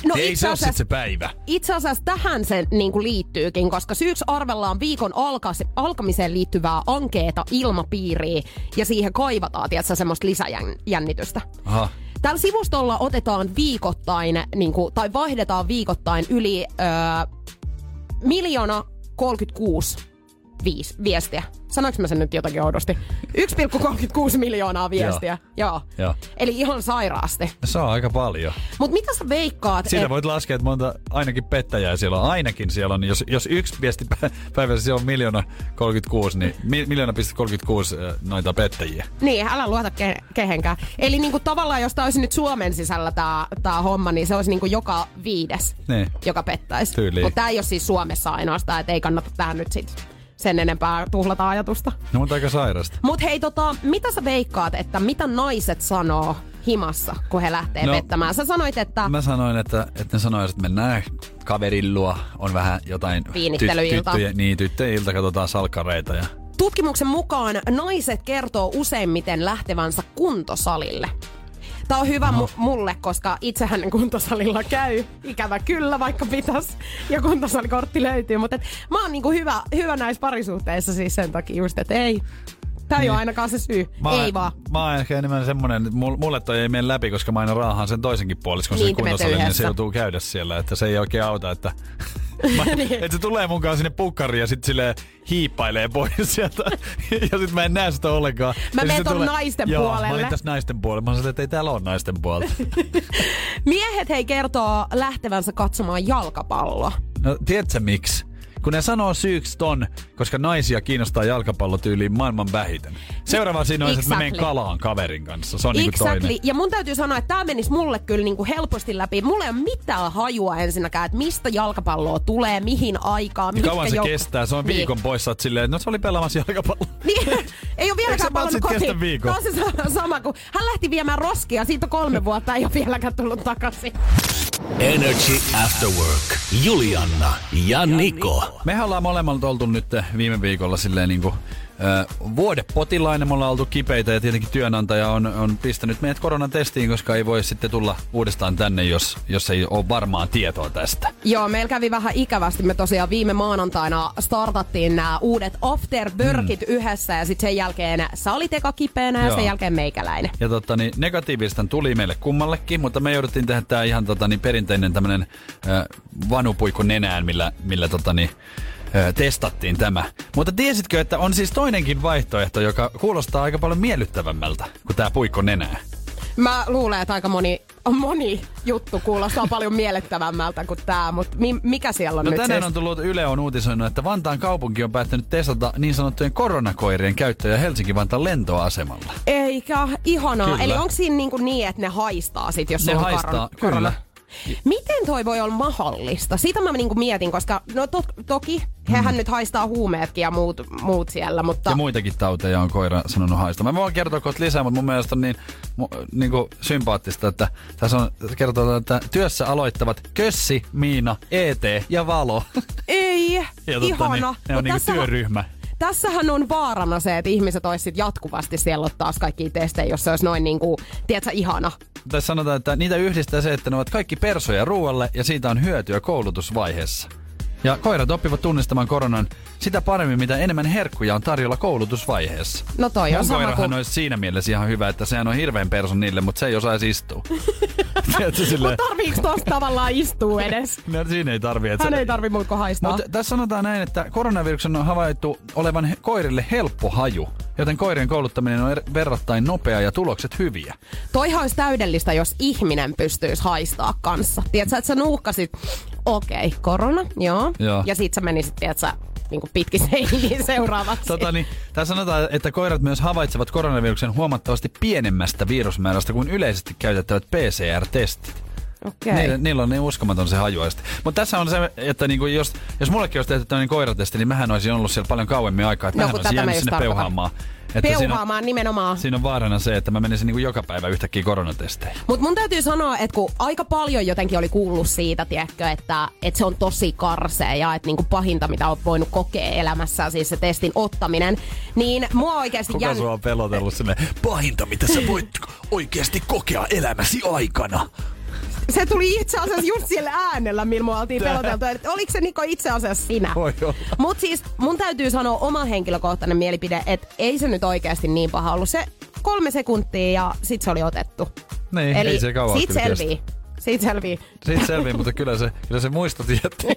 No Ei itse se ole asiassa- sit se päivä. Itse asiassa tähän se niin kuin liittyykin, koska syyksi arvellaan viikon alkas, alkamiseen liittyvää ankeeta ilmapiiriä ja siihen kaivataan, tiedätkö, semmoista lisäjännitystä. Aha. Tällä sivustolla otetaan viikoittain, niin kuin, tai vaihdetaan viikoittain yli öö, miljoona 36 viis, viestiä. Sanoinko mä sen nyt jotakin oudosti? 1,36 miljoonaa viestiä. Joo. Joo. Eli ihan sairaasti. Se on aika paljon. Mutta mitä sä veikkaat? Siitä et- voit laskea, että monta ainakin pettäjää siellä on. Ainakin siellä on. Jos, jos yksi viesti pä- päivässä siellä on miljoona 36, niin mi, miljoona piste 36 äh, noita pettäjiä. Niin, älä luota ke- kehenkään. Eli niinku tavallaan, jos tämä olisi nyt Suomen sisällä tämä tää homma, niin se olisi niinku joka viides, Niin. joka pettäisi. Mutta tämä ei ole siis Suomessa ainoastaan, että ei kannata tähän nyt sit sen enempää tuhlata ajatusta. No mutta aika sairasta. Mutta hei, tota, mitä sä veikkaat, että mitä naiset sanoo himassa, kun he lähtee No, pettämään? Sä sanoit, että Mä sanoin, että, että ne sanoisivat, että mennään kaverin luo. On vähän jotain Viinittelyilta. tyttöjen, niin, tyttöjen ilta, katsotaan salkkareita. Ja... tutkimuksen mukaan naiset kertoo useimmiten lähtevänsä kuntosalille. Tämä on hyvä mu- mulle, koska itsehän kuntosalilla käy. Ikävä kyllä, vaikka pitäisi. Ja kuntosalikortti löytyy. Mutta et, mä oon niinku hyvä, hyvä näissä parisuhteissa siis sen takia just, että ei. Tämä ei Niin. ole ainakaan se syy. Mä ei vaan. Mä oon ehkä enemmän semmonen, mulle toi ei mene läpi, koska mä aina raahaan sen toisenkin puoliskon Niin, sen kuntosalille, niin se joutuu käydä siellä, että se ei oikein auta, että... Mä, Niin. että se tulee munkaan sinne pukkariin ja sit sille hiippailee pois sieltä. ja sit mä en näe sitä ollenkaan. Mä menen tulee- naisten Joo, puolelle. mä olin tässä naisten puolella. Mä sanoin, että ei täällä ole naisten puolta. Miehet hei kertoo lähtevänsä katsomaan jalkapalloa. No, tiedätkö miksi? Kun ne sanoo syyksi ton, koska naisia kiinnostaa jalkapallotyyliin maailman vähiten. Seuraava siinä on, että mä menen Exactly. kalaan kaverin kanssa. Se on niinku Exactly. toinen. Ja mun täytyy sanoa, että tämä menisi mulle kyllä niinku helposti läpi. Mulla ei ole mitään hajua ensinnäkään, että mistä jalkapalloa tulee, mihin aikaan, Ja mitkä kauan se jouk- kestää. Se on Niin. viikon pois. Sä oot silleen, että no se oli pelaamassa jalkapalloa. Niin, ei ole vieläkään se palannut kotiin. viikon? Tämä on se sa- sama kuin hän lähti viemään roskia, siitä on kolme vuotta, ei ole vieläkään tullut takaisin. Energy After Work. Julianna ja Niko. Mehän ollaan molemmat oltu nyt viime viikolla silleen niinku ö, vuodepotilainen. Me ollaan oltu kipeitä ja tietenkin työnantaja on, on pistänyt meidät koronatestiin, koska ei voi sitten tulla uudestaan tänne, jos, jos ei ole varmaa tietoa tästä. Joo, meillä kävi vähän ikävästi. Me tosiaan viime maanantaina startattiin nämä uudet afterworkit mm. yhdessä ja sitten sen jälkeen sä olit eka kipeänä ja Joo. sen jälkeen meikäläinen. Ja tota, niin, negatiivista tuli meille kummallekin, mutta me jouduttiin tehdä tämä ihan tota, niin, perinteinen tämmönen äh, vanupuikku nenään, millä, millä tota, niin, ö, testattiin tämä. Mutta tiesitkö, että on siis toinenkin vaihtoehto, joka kuulostaa aika paljon miellyttävämmältä kuin tämä puikko nenää? Mä luulen, että aika moni, moni juttu kuulostaa paljon miellyttävämmältä kuin tämä, mutta mi- mikä siellä on No nyt tänään siis? on tullut Yle on uutisoinut, että Vantaan kaupunki on päättänyt testata niin sanottujen koronakoirien käyttöä Helsinki-Vantaan lentoasemalla. Eikä, ihanaa. Kyllä. Eli onko siinä niin, kuin niin, että ne haistaa sit, jos Ne on haistaa, koron- kyllä. Miten toi voi olla mahdollista? Sitä mä niinku mietin, koska no to, toki hehän nyt haistaa huumeetkin ja muut, muut siellä, mutta... Mm. Ja muitakin tauteja on koira sanonut haistamaan. Mä voin kertoa kohta lisää, mutta mun mielestä on niin, mu, niin kuin sympaattista, että tässä on kertoo, että työssä aloittavat Kössi, Miina, ET ja Valo. Ei, Ja tota, ihana. niin, ne on niinku tässähän- työryhmä. Tässähän on vaarana se, että ihmiset olisivat jatkuvasti siellä taas kaikki testejä, jos se olisi noin niinku, tiedätkö, ihana. Tai sanotaan, että niitä yhdistää se, että ne ovat kaikki persoja ruoalle ja siitä on hyötyä koulutusvaiheessa. Ja koirat oppivat tunnistamaan koronan sitä paremmin, mitä enemmän herkkuja on tarjolla koulutusvaiheessa. No toi on Mun sama koirahan kuin... olisi siinä mielessä ihan hyvä, että sehän on hirveän person niille, mutta se ei osaisi istua. Tiedätkö, silleen, Mutta tarviiko tosta tavallaan istua edes? no, siinä ei tarvi. Hän se- ei tarvi muuta kuin haistaa. Mutta tässä sanotaan näin, että koronaviruksen on havaittu olevan he- koirille helppo haju, joten koirien kouluttaminen on er- verrattain nopea ja tulokset hyviä. Toihan olisi täydellistä, jos ihminen pystyisi haistaa kanssa. Tiedätkö, että sä nuuhkasit, okei, okay, korona, joo. Joo. Ja sit sä menisit, tiedätkö, niin kuin pitkin seiniin seuraavaksi. Tota, niin, tässä sanotaan, että koirat myös havaitsevat koronaviruksen huomattavasti pienemmästä virusmäärästä kuin yleisesti käytettävät PCR-testit. Okei. Niillä, niillä on niin uskomaton se hajuaisti. Mutta tässä on se, että niinku jos, jos mullekin olisi tehty tämmöinen koiratesti, niin mähän olisin ollut siellä paljon kauemmin aikaa. Että No, mähän olisin jäänyt sinne tarkoitan. peuhaamaan. Että siinä on, Peuhaamaan nimenomaan. siinä on vaarana se, että mä menisin niinku joka päivä yhtäkkiä koronatesteihin. Mutta mun täytyy sanoa, että kun aika paljon jotenkin oli kuullut siitä, tiedätkö, että, että se on tosi karsea ja että niinku pahinta, mitä on voinut kokea elämässä, siis se testin ottaminen, niin mua oikeasti Kuka sua on pelotellut sinne? Pahinta, mitä sä voit oikeasti kokea elämäsi aikana. Se tuli itse asiassa just siellä äänellä, millä me oltiin peloteltu. Että oliko se Niko itse asiassa sinä? Voi olla. Mut siis mun täytyy sanoa oma henkilökohtainen mielipide, että ei se nyt oikeasti niin paha ollut. Se kolme sekuntia ja sit se oli otettu. Niin, Eli ei se kauan kestä. selvii. Siitä selvii. Siitä selviää, mutta kyllä se, kyllä se muistot jätti.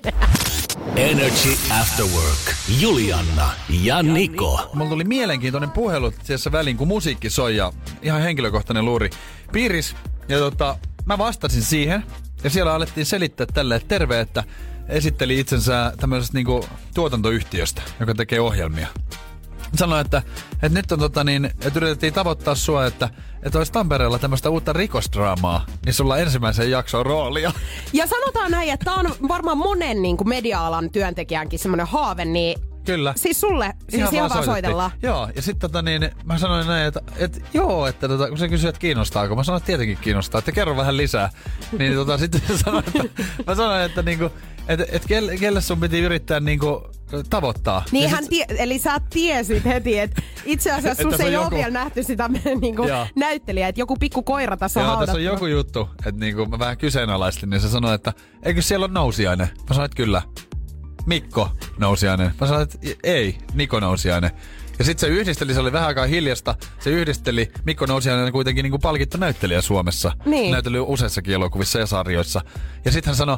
Energy After Work. Julianna ja Niko. Mulla tuli mielenkiintoinen puhelu tässä väliin, kun musiikki soi ja ihan henkilökohtainen luuri piiris. Ja tota, mä vastasin siihen ja siellä alettiin selittää tälle, että terve, että esitteli itsensä tämmöisestä niinku tuotantoyhtiöstä, joka tekee ohjelmia. Sanoi, että, että nyt on tota niin, että yritettiin tavoittaa sua, että, että olisi Tampereella tämmöistä uutta rikosdraamaa, niin sulla ensimmäisen jakson roolia. Ja sanotaan näin, että tää on varmaan monen niin kuin media-alan työntekijänkin semmoinen haave, niin Kyllä. siis sulle, siis ihan, ihan vaan soitellaan. Joo, ja sitten tota niin, mä sanoin näin, että, että joo, että tota, kun se kysyi, että kiinnostaako, mä sanoin, että tietenkin kiinnostaa, että kerro vähän lisää. Niin tota, sitten sanoin, että, mä sanoin, että niinku, että, että kelle, kelle sun piti yrittää niinku tavoittaa. Niin hän tie, eli sä tiesit heti, että itse asiassa sus ei on ole joku- vielä nähty sitä niin kuin Joo. näyttelijää, että joku pikku koira tässä on Joo, haudattu. tässä on joku juttu, että niinku mä vähän kyseenalaistin, niin se sanoi, että eikö siellä ole nousiainen? Mä sanoin, että kyllä. Mikko nousiainen. Mä sanoin, että ei, Niko nousiainen. Ja sitten se yhdisteli, se oli vähän aikaa hiljasta, se yhdisteli, Mikko Nousiainen kuitenkin niinku palkittu näyttelijä Suomessa. Niin. Näytellyt useissakin elokuvissa ja sarjoissa. Ja sitten hän sanoi,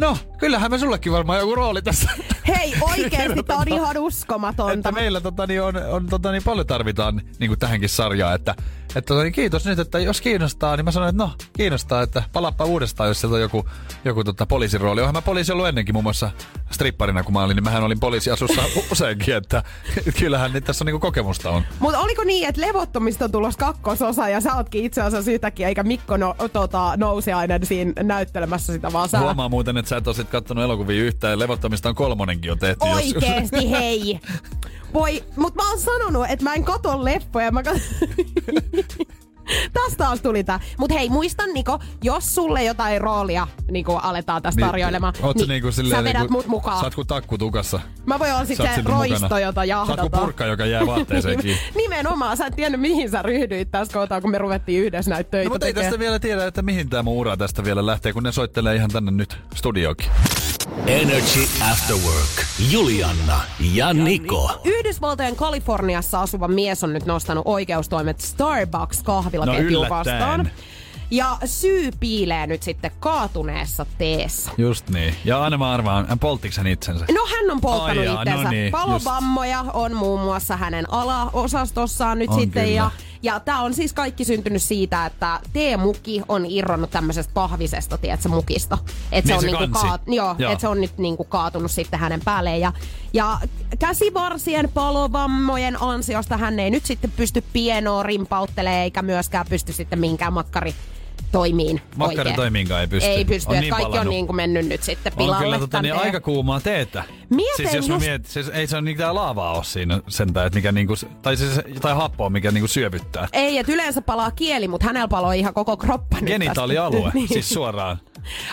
no, kyllähän me sullekin varmaan joku rooli tässä. Hei, oikeesti, tää on ihan uskomatonta. että meillä tota, niin on, on tota, niin paljon tarvitaan niin kuin tähänkin sarjaan, että, että tota, niin kiitos nyt, että jos kiinnostaa, niin mä sanoin, että no kiinnostaa, että palappa uudestaan, jos sieltä on joku, joku tota, poliisirooli. Onhan mä poliisi ollut ennenkin muun muassa stripparina, kun mä olin, niin mähän olin poliisiasussa useinkin, että kyllähän niin tässä on niin kokemusta on. Mutta oliko niin, että levottomista on tulossa kakkososa ja sä ootkin itse asiassa yhtäkkiä, eikä Mikko no, tota, nousiainen siinä näyttelemässä sitä, vaan sä... Huomaa muuten, että sä et ole sit kattonut elokuvia yhtään levottomista on kolmonenkin jo tehty. jos- Oikeesti, hei! Voi, mut mä oon sanonut, että mä en kato leffoja, mä kat... Tästä taas tuli tää. Mut hei, muistan Niko, jos sulle jotain roolia Niko, aletaan tästä Niin, tarjoilemaan, oot sä niin niinku silleen sä vedät niinku- mut mukaan. Sä oot kuin takku tukassa. Mä voin olla Sä sitten se roisto, mukana. jota Sä oot jahdataan. kuin purkka, joka jää vaatteeseen kiinni. Nimenomaan, sä et tiennyt mihin sä ryhdyit tässä kohtaa, kun me ruvettiin yhdessä näitä töitä No, mutta ei tästä vielä tiedä, että mihin tämä mun ura tästä vielä lähtee, kun ne soittelee ihan tänne nyt studioonkin. Energy After Work. Julianna ja Niko. Yhdysvaltojen Kaliforniassa asuva mies on nyt nostanut oikeustoimet Starbucks kahvilaketjun No vastaan. Ja syy piilee nyt sitten kaatuneessa teessä. Just niin. Ja aina mä arvaan, hän polttiko hän itsensä? No hän on polttanut Ai jaa, itsensä. no niin, Palovammoja on muun muassa hänen alaosastossaan nyt On sitten. kyllä. Ja, ja tämä on siis kaikki syntynyt siitä, että teemuki on irronnut tämmöisestä pahvisesta, tiedätkö, mukista. Että Niin se, se on niinku kansi. kaat, joo, Joo. Et se on nyt niinku kaatunut sitten hänen päälleen. Ja, ja käsivarsien palovammojen ansiosta hän ei nyt sitten pysty pienoa rimpauttelemaan eikä myöskään pysty sitten minkään makkari toimiin Makkari oikein. toimiinkaan ei pysty. Ei pysty, On niin kaikki on palannut. niin kuin mennyt nyt sitten On pilalle. kyllä tota, niin aika kuumaa teetä. Mietin siis jos just- mietin, siis ei se ole mitään laavaa ole siinä sentään, että mikä niinku, tai siis jotain happoa, mikä niinku syövyttää. Ei, että yleensä palaa kieli, mutta hänellä paloi ihan koko kroppa Genitaalialue. Niin. siis suoraan.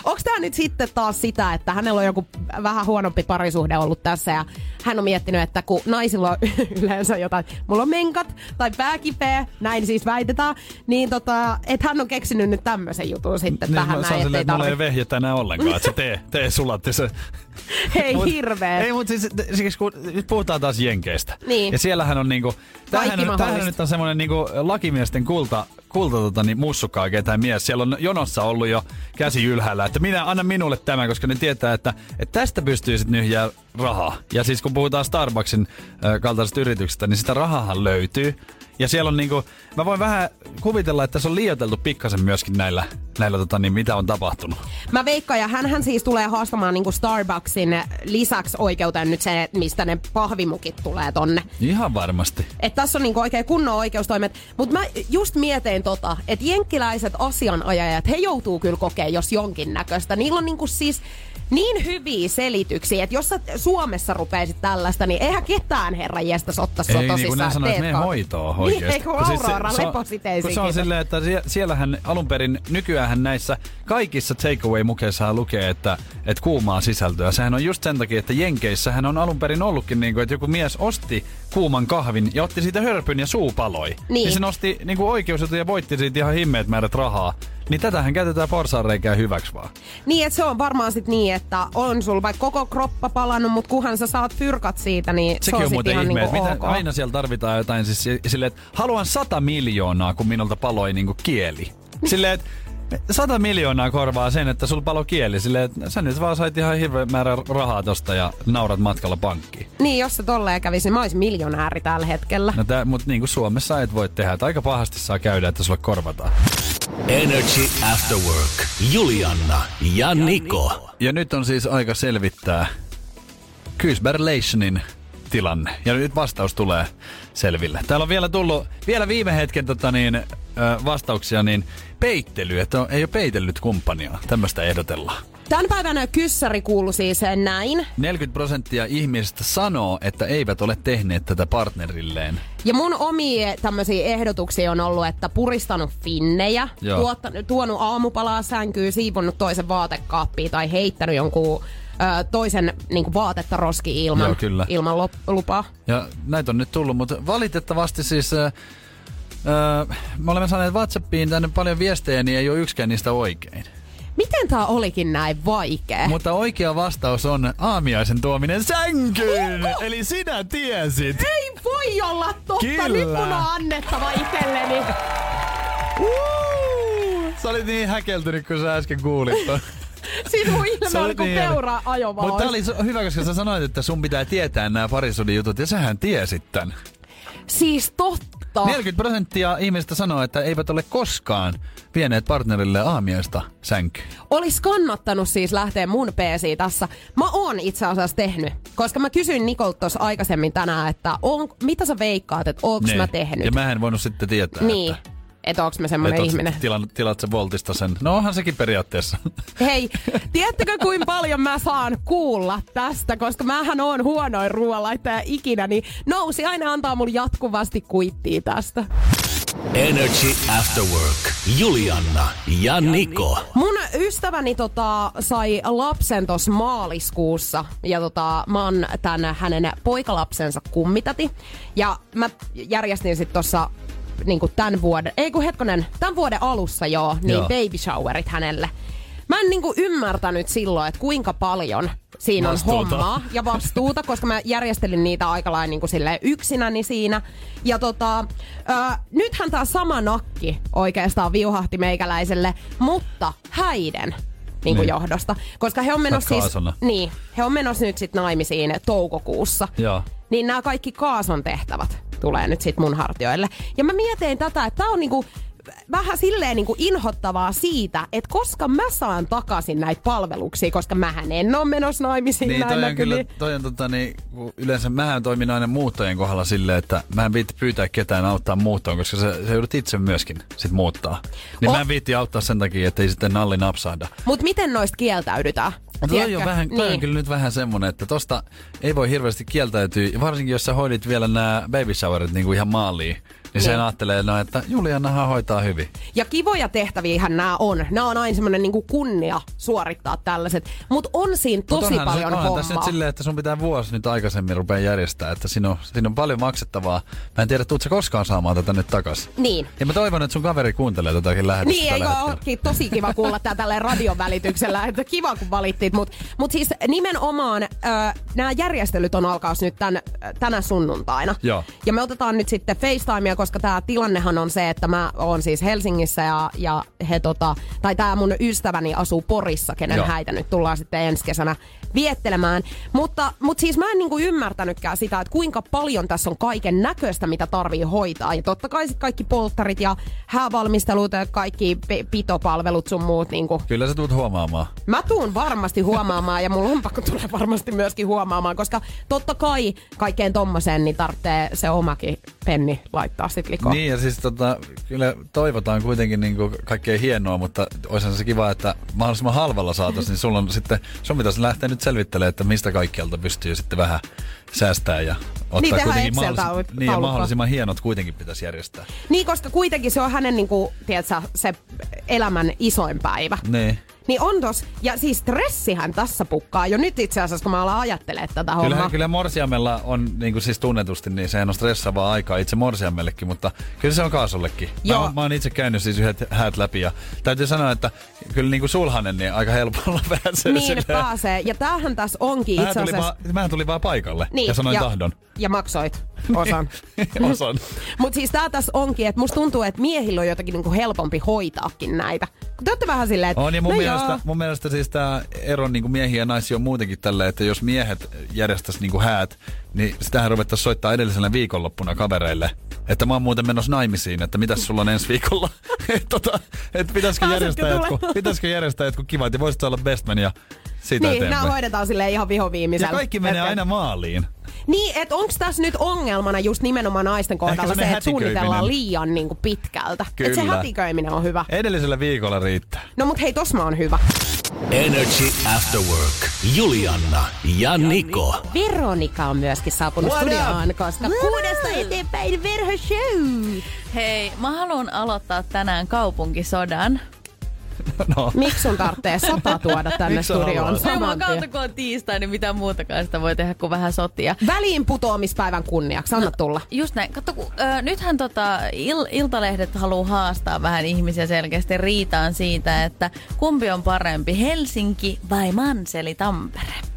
Onko tämä nyt sitten taas sitä, että hänellä on joku vähän huonompi parisuhde ollut tässä ja hän on miettinyt, että kun naisilla on yleensä jotain, mulla on menkat tai pääkipeä, näin siis väitetään, niin tota, että hän on keksinyt nyt tämmöisen jutun sitten Niin, tähän mä näin, ettei että mulla ei vehjettä enää ollenkaan, että se tee, tee sulatti se. Ei Mut- hirveä. Ei, mutta siis, siis kun nyt puhutaan taas Jenkeistä. Niin. Ja siellähän on niinku, tämähän, tämähän nyt on semmoinen niinku lakimiesten kulta, kulta tota, niin mussukka oikein tämä mies. Siellä on jonossa ollut jo käsi ylhäällä, että minä anna minulle tämä, koska ne tietää, että, että tästä pystyy sitten nyhjää rahaa. Ja siis kun puhutaan Starbucksin äh, kaltaisesta yrityksestä, niin sitä rahahan löytyy. Ja siellä on niinku, mä voin vähän kuvitella, että se on liioiteltu pikkasen myöskin näillä, näillä tota, niin mitä on tapahtunut. Mä veikkaan, ja hän siis tulee haastamaan niinku Starbucksin lisäksi oikeuteen nyt se, mistä ne pahvimukit tulee tonne. Ihan varmasti. Että tässä on niinku oikein kunnon oikeustoimet. Mutta mä just mietin tota, että jenkkiläiset asianajajat, he joutuu kyllä kokea jos jonkin näköistä. Niillä on niinku siis niin hyviä selityksiä, että jos sä Suomessa rupeisit tällaista, niin eihän ketään herra jestas ottaa sua Ei, niin kuin tosissaan. ne sanoo, että Teet me kautta. hoitoa Niin, oikeesti. ei kun siis se- Aurora se on- lepositeisiin. Kun se on silleen, että sie- siellähän alun perin, nykyään näissä kaikissa takeaway-mukeissa lukee, että, että kuumaa sisältöä. Sehän on just sen takia, että Jenkeissähän on alun perin ollutkin niin kuin, että joku mies osti kuuman kahvin ja otti siitä hörpyn ja suu paloi. Niin. Ja se nosti niin kuin oikeusjutun ja voitti siitä ihan himmeet määrät rahaa. Niin tätähän käytetään porsaanreikää hyväksi vaan. Niin, että se on varmaan sit niin, että on sulla vaikka koko kroppa palannut, mutta kunhan sä saat fyrkat siitä, niin se Sekin on, on sit muuten ihan ihme, niinku ok. mitä, aina siellä tarvitaan jotain siis silleen, että haluan sata miljoonaa, kun minulta paloi niinku kieli. Silleen, että sata miljoonaa korvaa sen, että sulla palo kieli. Silleen, että sä nyt vaan sait ihan hirveän määrän rahaa tosta ja naurat matkalla pankkiin. Niin, jos se tolleen kävisi, niin mä olisin miljonääri tällä hetkellä. No tää, mut niinku Suomessa et voi tehdä, että aika pahasti saa käydä, että sulle korvataan. Energy After Work. Julianna ja Niko. Ja nyt on siis aika selvittää Kysberlationin tilanne. Ja nyt vastaus tulee selville. Täällä on vielä tullut, vielä viime hetken tota niin, vastauksia, niin peittely, että on, ei ole peitellyt kumppania. Tämmöistä ehdotellaan. Tämän päivän kyssäri kuuluu siis näin. 40 prosenttia ihmisistä sanoo, että eivät ole tehneet tätä partnerilleen. Ja mun omia tämmöisiä ehdotuksia on ollut, että puristanut finnejä, Joo. tuotta, tuonut aamupalaa sänkyyn, siivonnut toisen vaatekaappiin tai heittänyt jonkun ö, toisen niin vaatetta roski ilman, Joo, kyllä. ilman lop- lupaa. Ja näitä on nyt tullut, mutta valitettavasti siis... Äh, äh, me olemme saaneet Whatsappiin tänne paljon viestejä, niin ei ole yksikään niistä oikein. Miten tää olikin näin vaikea? Mutta oikea vastaus on aamiaisen tuominen sänkyyn. Eli sinä tiesit. Ei voi olla totta! Kyllä. Nyt mun on annettava itselleni. Sä olit niin häkeltynyt, kun sä äsken kuulit. Sinun Sä ilme on olit kuin niin peura ajomaan. Mutta oli hyvä, koska sä sanoit, että sun pitää tietää nämä parisuuden jutut, ja sähän tiesit tän. Siis totta. 40 prosenttia ihmistä sanoo, että eivät ole koskaan vieneet partnerille aamiaista sänkyyn. Olis kannattanut siis lähteä mun PC tässä. Mä oon itse asiassa tehnyt, koska mä kysyin Nikolta tuossa aikaisemmin tänään, että on, mitä sä veikkaat, että onko Niin. mä tehnyt. Ja mä en voinut sitten tietää, niin, että... että onko mä semmonen onks ihminen. Tilan, tilat se Voltista sen. No onhan sekin periaatteessa. Hei, tiedättekö kuinka paljon mä saan kuulla tästä, koska mähän oon huonoin ruoanlaittaja ikinä, niin nousi aina antaa mulle jatkuvasti kuittia tästä. Energy After Work. Julianna ja Niko. Mun ystäväni tota, sai lapsen tuossa maaliskuussa ja tota, mä oon tän hänen poikalapsensa kummitati. Ja mä järjestin sit tossa niinku tän vuoden, ei kun hetkonen, tän vuoden alussa joo, niin Joo. baby showerit hänelle. Mä en niinku ymmärtänyt silloin, että kuinka paljon siinä Vastuuta. on hommaa ja vastuuta, koska mä järjestelin niitä aika lailla niinku yksinäni siinä. Ja tota, ö, nythän tää sama nakki oikeastaan viuhahti meikäläiselle, mutta häiden niin kuin Niin. johdosta. Koska he on menossa siis, niin, he on menossa nyt sit naimisiin toukokuussa. Joo. Niin nämä kaikki kaason tehtävät tulee nyt sit mun hartioille. Ja mä mietin tätä, että tää on niinku vähän silleen niinku inhottavaa siitä, että koska mä saan takaisin näitä palveluksia, koska mähän en ole menossa naimisiin Niin, toi on kyllä, kyllä. toi on tota, niin, yleensä mähän toimin aina muuttajien kohdalla silleen, että mä en viitti pyytää ketään auttaa muuttoon, koska sä, sä joudut itse myöskin sit muuttaa. Niin O- mä en viitti auttaa sen takia, ettei sitten nalli napsahda. Mut miten noista kieltäydytään? Mutta toi, on vähän, toi on niin. kyllä nyt vähän semmonen, että tosta ei voi hirveästi kieltäytyä, varsinkin jos sä hoidit vielä nämä baby showerit niin kuin ihan maaliin, niin sen Niin. ajattelee, no, että Julianahan hoitaa hyvin. Ja kivoja tehtäviähän nämä on. Nämä on aina semmoinen niinku kunnia suorittaa tällaiset. Mutta on siinä Mut tosi onhan paljon se, hommaa. tässä nyt silleen, että sun pitää vuosi nyt aikaisemmin rupea järjestää, että siinä on, siinä on paljon maksettavaa. Mä en tiedä, tuut sä koskaan saamaan tätä nyt takas. Niin. Ja mä toivon, että sun kaveri kuuntelee tätäkin lähetystä Niin, eikö tällä olekin tosi kiva kuulla tää tälleen radion välityksellä, että kiva kun valittiin. Mutta mut siis nimenomaan nämä järjestelyt on alkaus nyt tän, tänä sunnuntaina. Joo. Ja me otetaan nyt sitten FaceTimea, koska tämä tilannehan on se, että mä oon siis Helsingissä ja, ja he tota, tai tämä mun ystäväni asuu Porissa, kenen Joo. häitä nyt tullaan sitten ensi kesänä viettelemään. Mutta, mutta siis mä en niinku ymmärtänytkään sitä, että kuinka paljon tässä on kaiken näköistä, mitä tarvii hoitaa. Ja totta kai sit kaikki polttarit ja häävalmistelut ja kaikki pitopalvelut sun muut. Niinku. Kyllä sä tuut huomaamaan. Mä tuun varmasti huomaamaan ja mulla on pakko tulla varmasti myöskin huomaamaan, koska totta kai kaikkeen tommoseen niin tarvitsee se omakin penni laittaa sit likoon. Niin ja siis tota, kyllä toivotaan kuitenkin niin kuin kaikkea hienoa, mutta olisihan se kiva, että mahdollisimman halvalla saataisiin, niin sulla on sitten, sun pitäisi lähteä nyt selvittelemään, että mistä kaikkialta pystyy sitten vähän säästää ja ottaa Niin, kuitenkin mahdollis- niin, ja mahdollisimman hienot kuitenkin pitäisi järjestää. Niin, koska kuitenkin se on hänen niinku, tiedätkö, se elämän isoin päivä. Niin. Niin on tos, ja siis stressihän tässä pukkaa jo nyt itse asiassa, kun mä alan ajattelemaan tätä hommaa. kyllä Morsiamella on niin kuin siis tunnetusti, niin sehän on stressaavaa aikaa itse Morsiamellekin, mutta kyllä se on Kaasollekin. Mä, Joo. oon- mä oon itse käynyt siis yhdet häät läpi ja täytyy sanoa, että kyllä niin kuin sulhanen niin aika helpolla pääsee Niin silleen. pääsee, ja tämähän tässä onkin itse asiassa... mähän tuli vaan paikalle Niin, ja sanoin ja, tahdon. Ja maksoit osan. Osan. Mutta siis tää tässä onkin, että musta tuntuu, että miehillä on jotenkin niinku helpompi hoitaakin näitä. Kun te olette vähän silleen, että On ja mun, no mielestä, joo. mun mielestä siis tää ero niin kuin miehiä ja naisia on muutenkin tällä, että jos miehet järjestäis niin kuin häät, niin sitähän ruvettaisiin soittaa edellisenä viikonloppuna kavereille. Että mä oon muuten menossa naimisiin, että mitäs sulla on ensi viikolla. että tota, et pitäisikö, järjestää jotkut, pitäisikö järjestää jotkut kivat ja voisit olla bestman ja siitä Niin, nämä eteenpäin. hoidetaan silleen ihan Ja vihoviimeisellä. kaikki menee Hetken. aina maaliin. Niin, että onko tässä nyt ongelmana just nimenomaan naisten kohdalla se, että suunnitellaan liian niin kuin pitkältä. Että se Kyllä. hätiköiminen on hyvä. Edellisellä viikolla riittää. No mut hei, tos mä oon hyvä. Energy After Work. Julianna ja Niko. Veronika on myöskin saapunut What studioon, koska kuudesta eteenpäin Verho Show. Hei, mä haluan aloittaa tänään kaupunkisodan. No. Miksi sun tarvitsee sota tuoda tänne studioon saman kautta, kun on tiistai, niin mitä muutakaan sitä voi tehdä kuin vähän sotia. Väliin putoamispäivän kunniaksi, anna tulla. Just näin. Katso, kun, ö, nythän tota, il, iltalehdet haluaa haastaa vähän ihmisiä selkeästi riitaan siitä, että kumpi on parempi, Helsinki vai Manseli Tampere?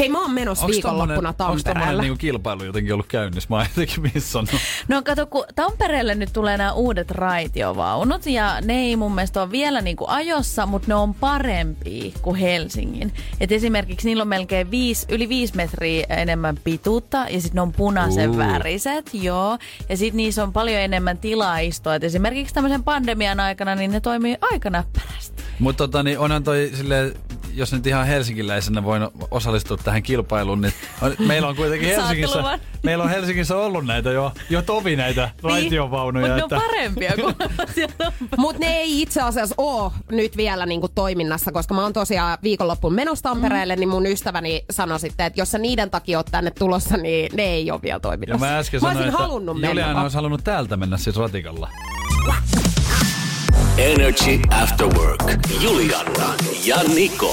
Hei, mä oon menossa viikonloppuna Onko Tampereelle. niinku kilpailu jotenkin ollut käynnissä? Mä oon jotenkin missannut. No kato, kun Tampereelle nyt tulee nämä uudet raitiovaunut ja ne ei mun mielestä ole vielä niinku ajossa, mutta ne on parempia kuin Helsingin. Et esimerkiksi niillä on melkein viisi, yli viisi metriä enemmän pituutta ja sitten ne on punaisen Uu. väriset, joo. Ja sitten niissä on paljon enemmän tilaa istua. Et esimerkiksi tämmöisen pandemian aikana niin ne toimii aika näppärästi. Mutta tota, niin onhan toi silleen, jos nyt ihan helsinkiläisenä voin osallistua tähän kilpailuun, niin on, meillä on kuitenkin Helsingissä, meillä on Helsingissä ollut näitä jo, jo tovi näitä raitiovaunuja. Mutta Niin. ne on parempia kuin. Mutta ne ei itse asiassa ole nyt vielä niinku toiminnassa, koska mä oon tosiaan viikonloppuun menossa Tampereelle, niin mun ystäväni sanoi sitten, että jos sä niiden takia oot tänne tulossa, niin ne ei ole vielä ja toiminnassa. mä äsken mä sanoin, olisin että halunnut mennä. Juliana olisi halunnut täältä mennä siis ratikalla. Energy After Work. Julianna ja Niko.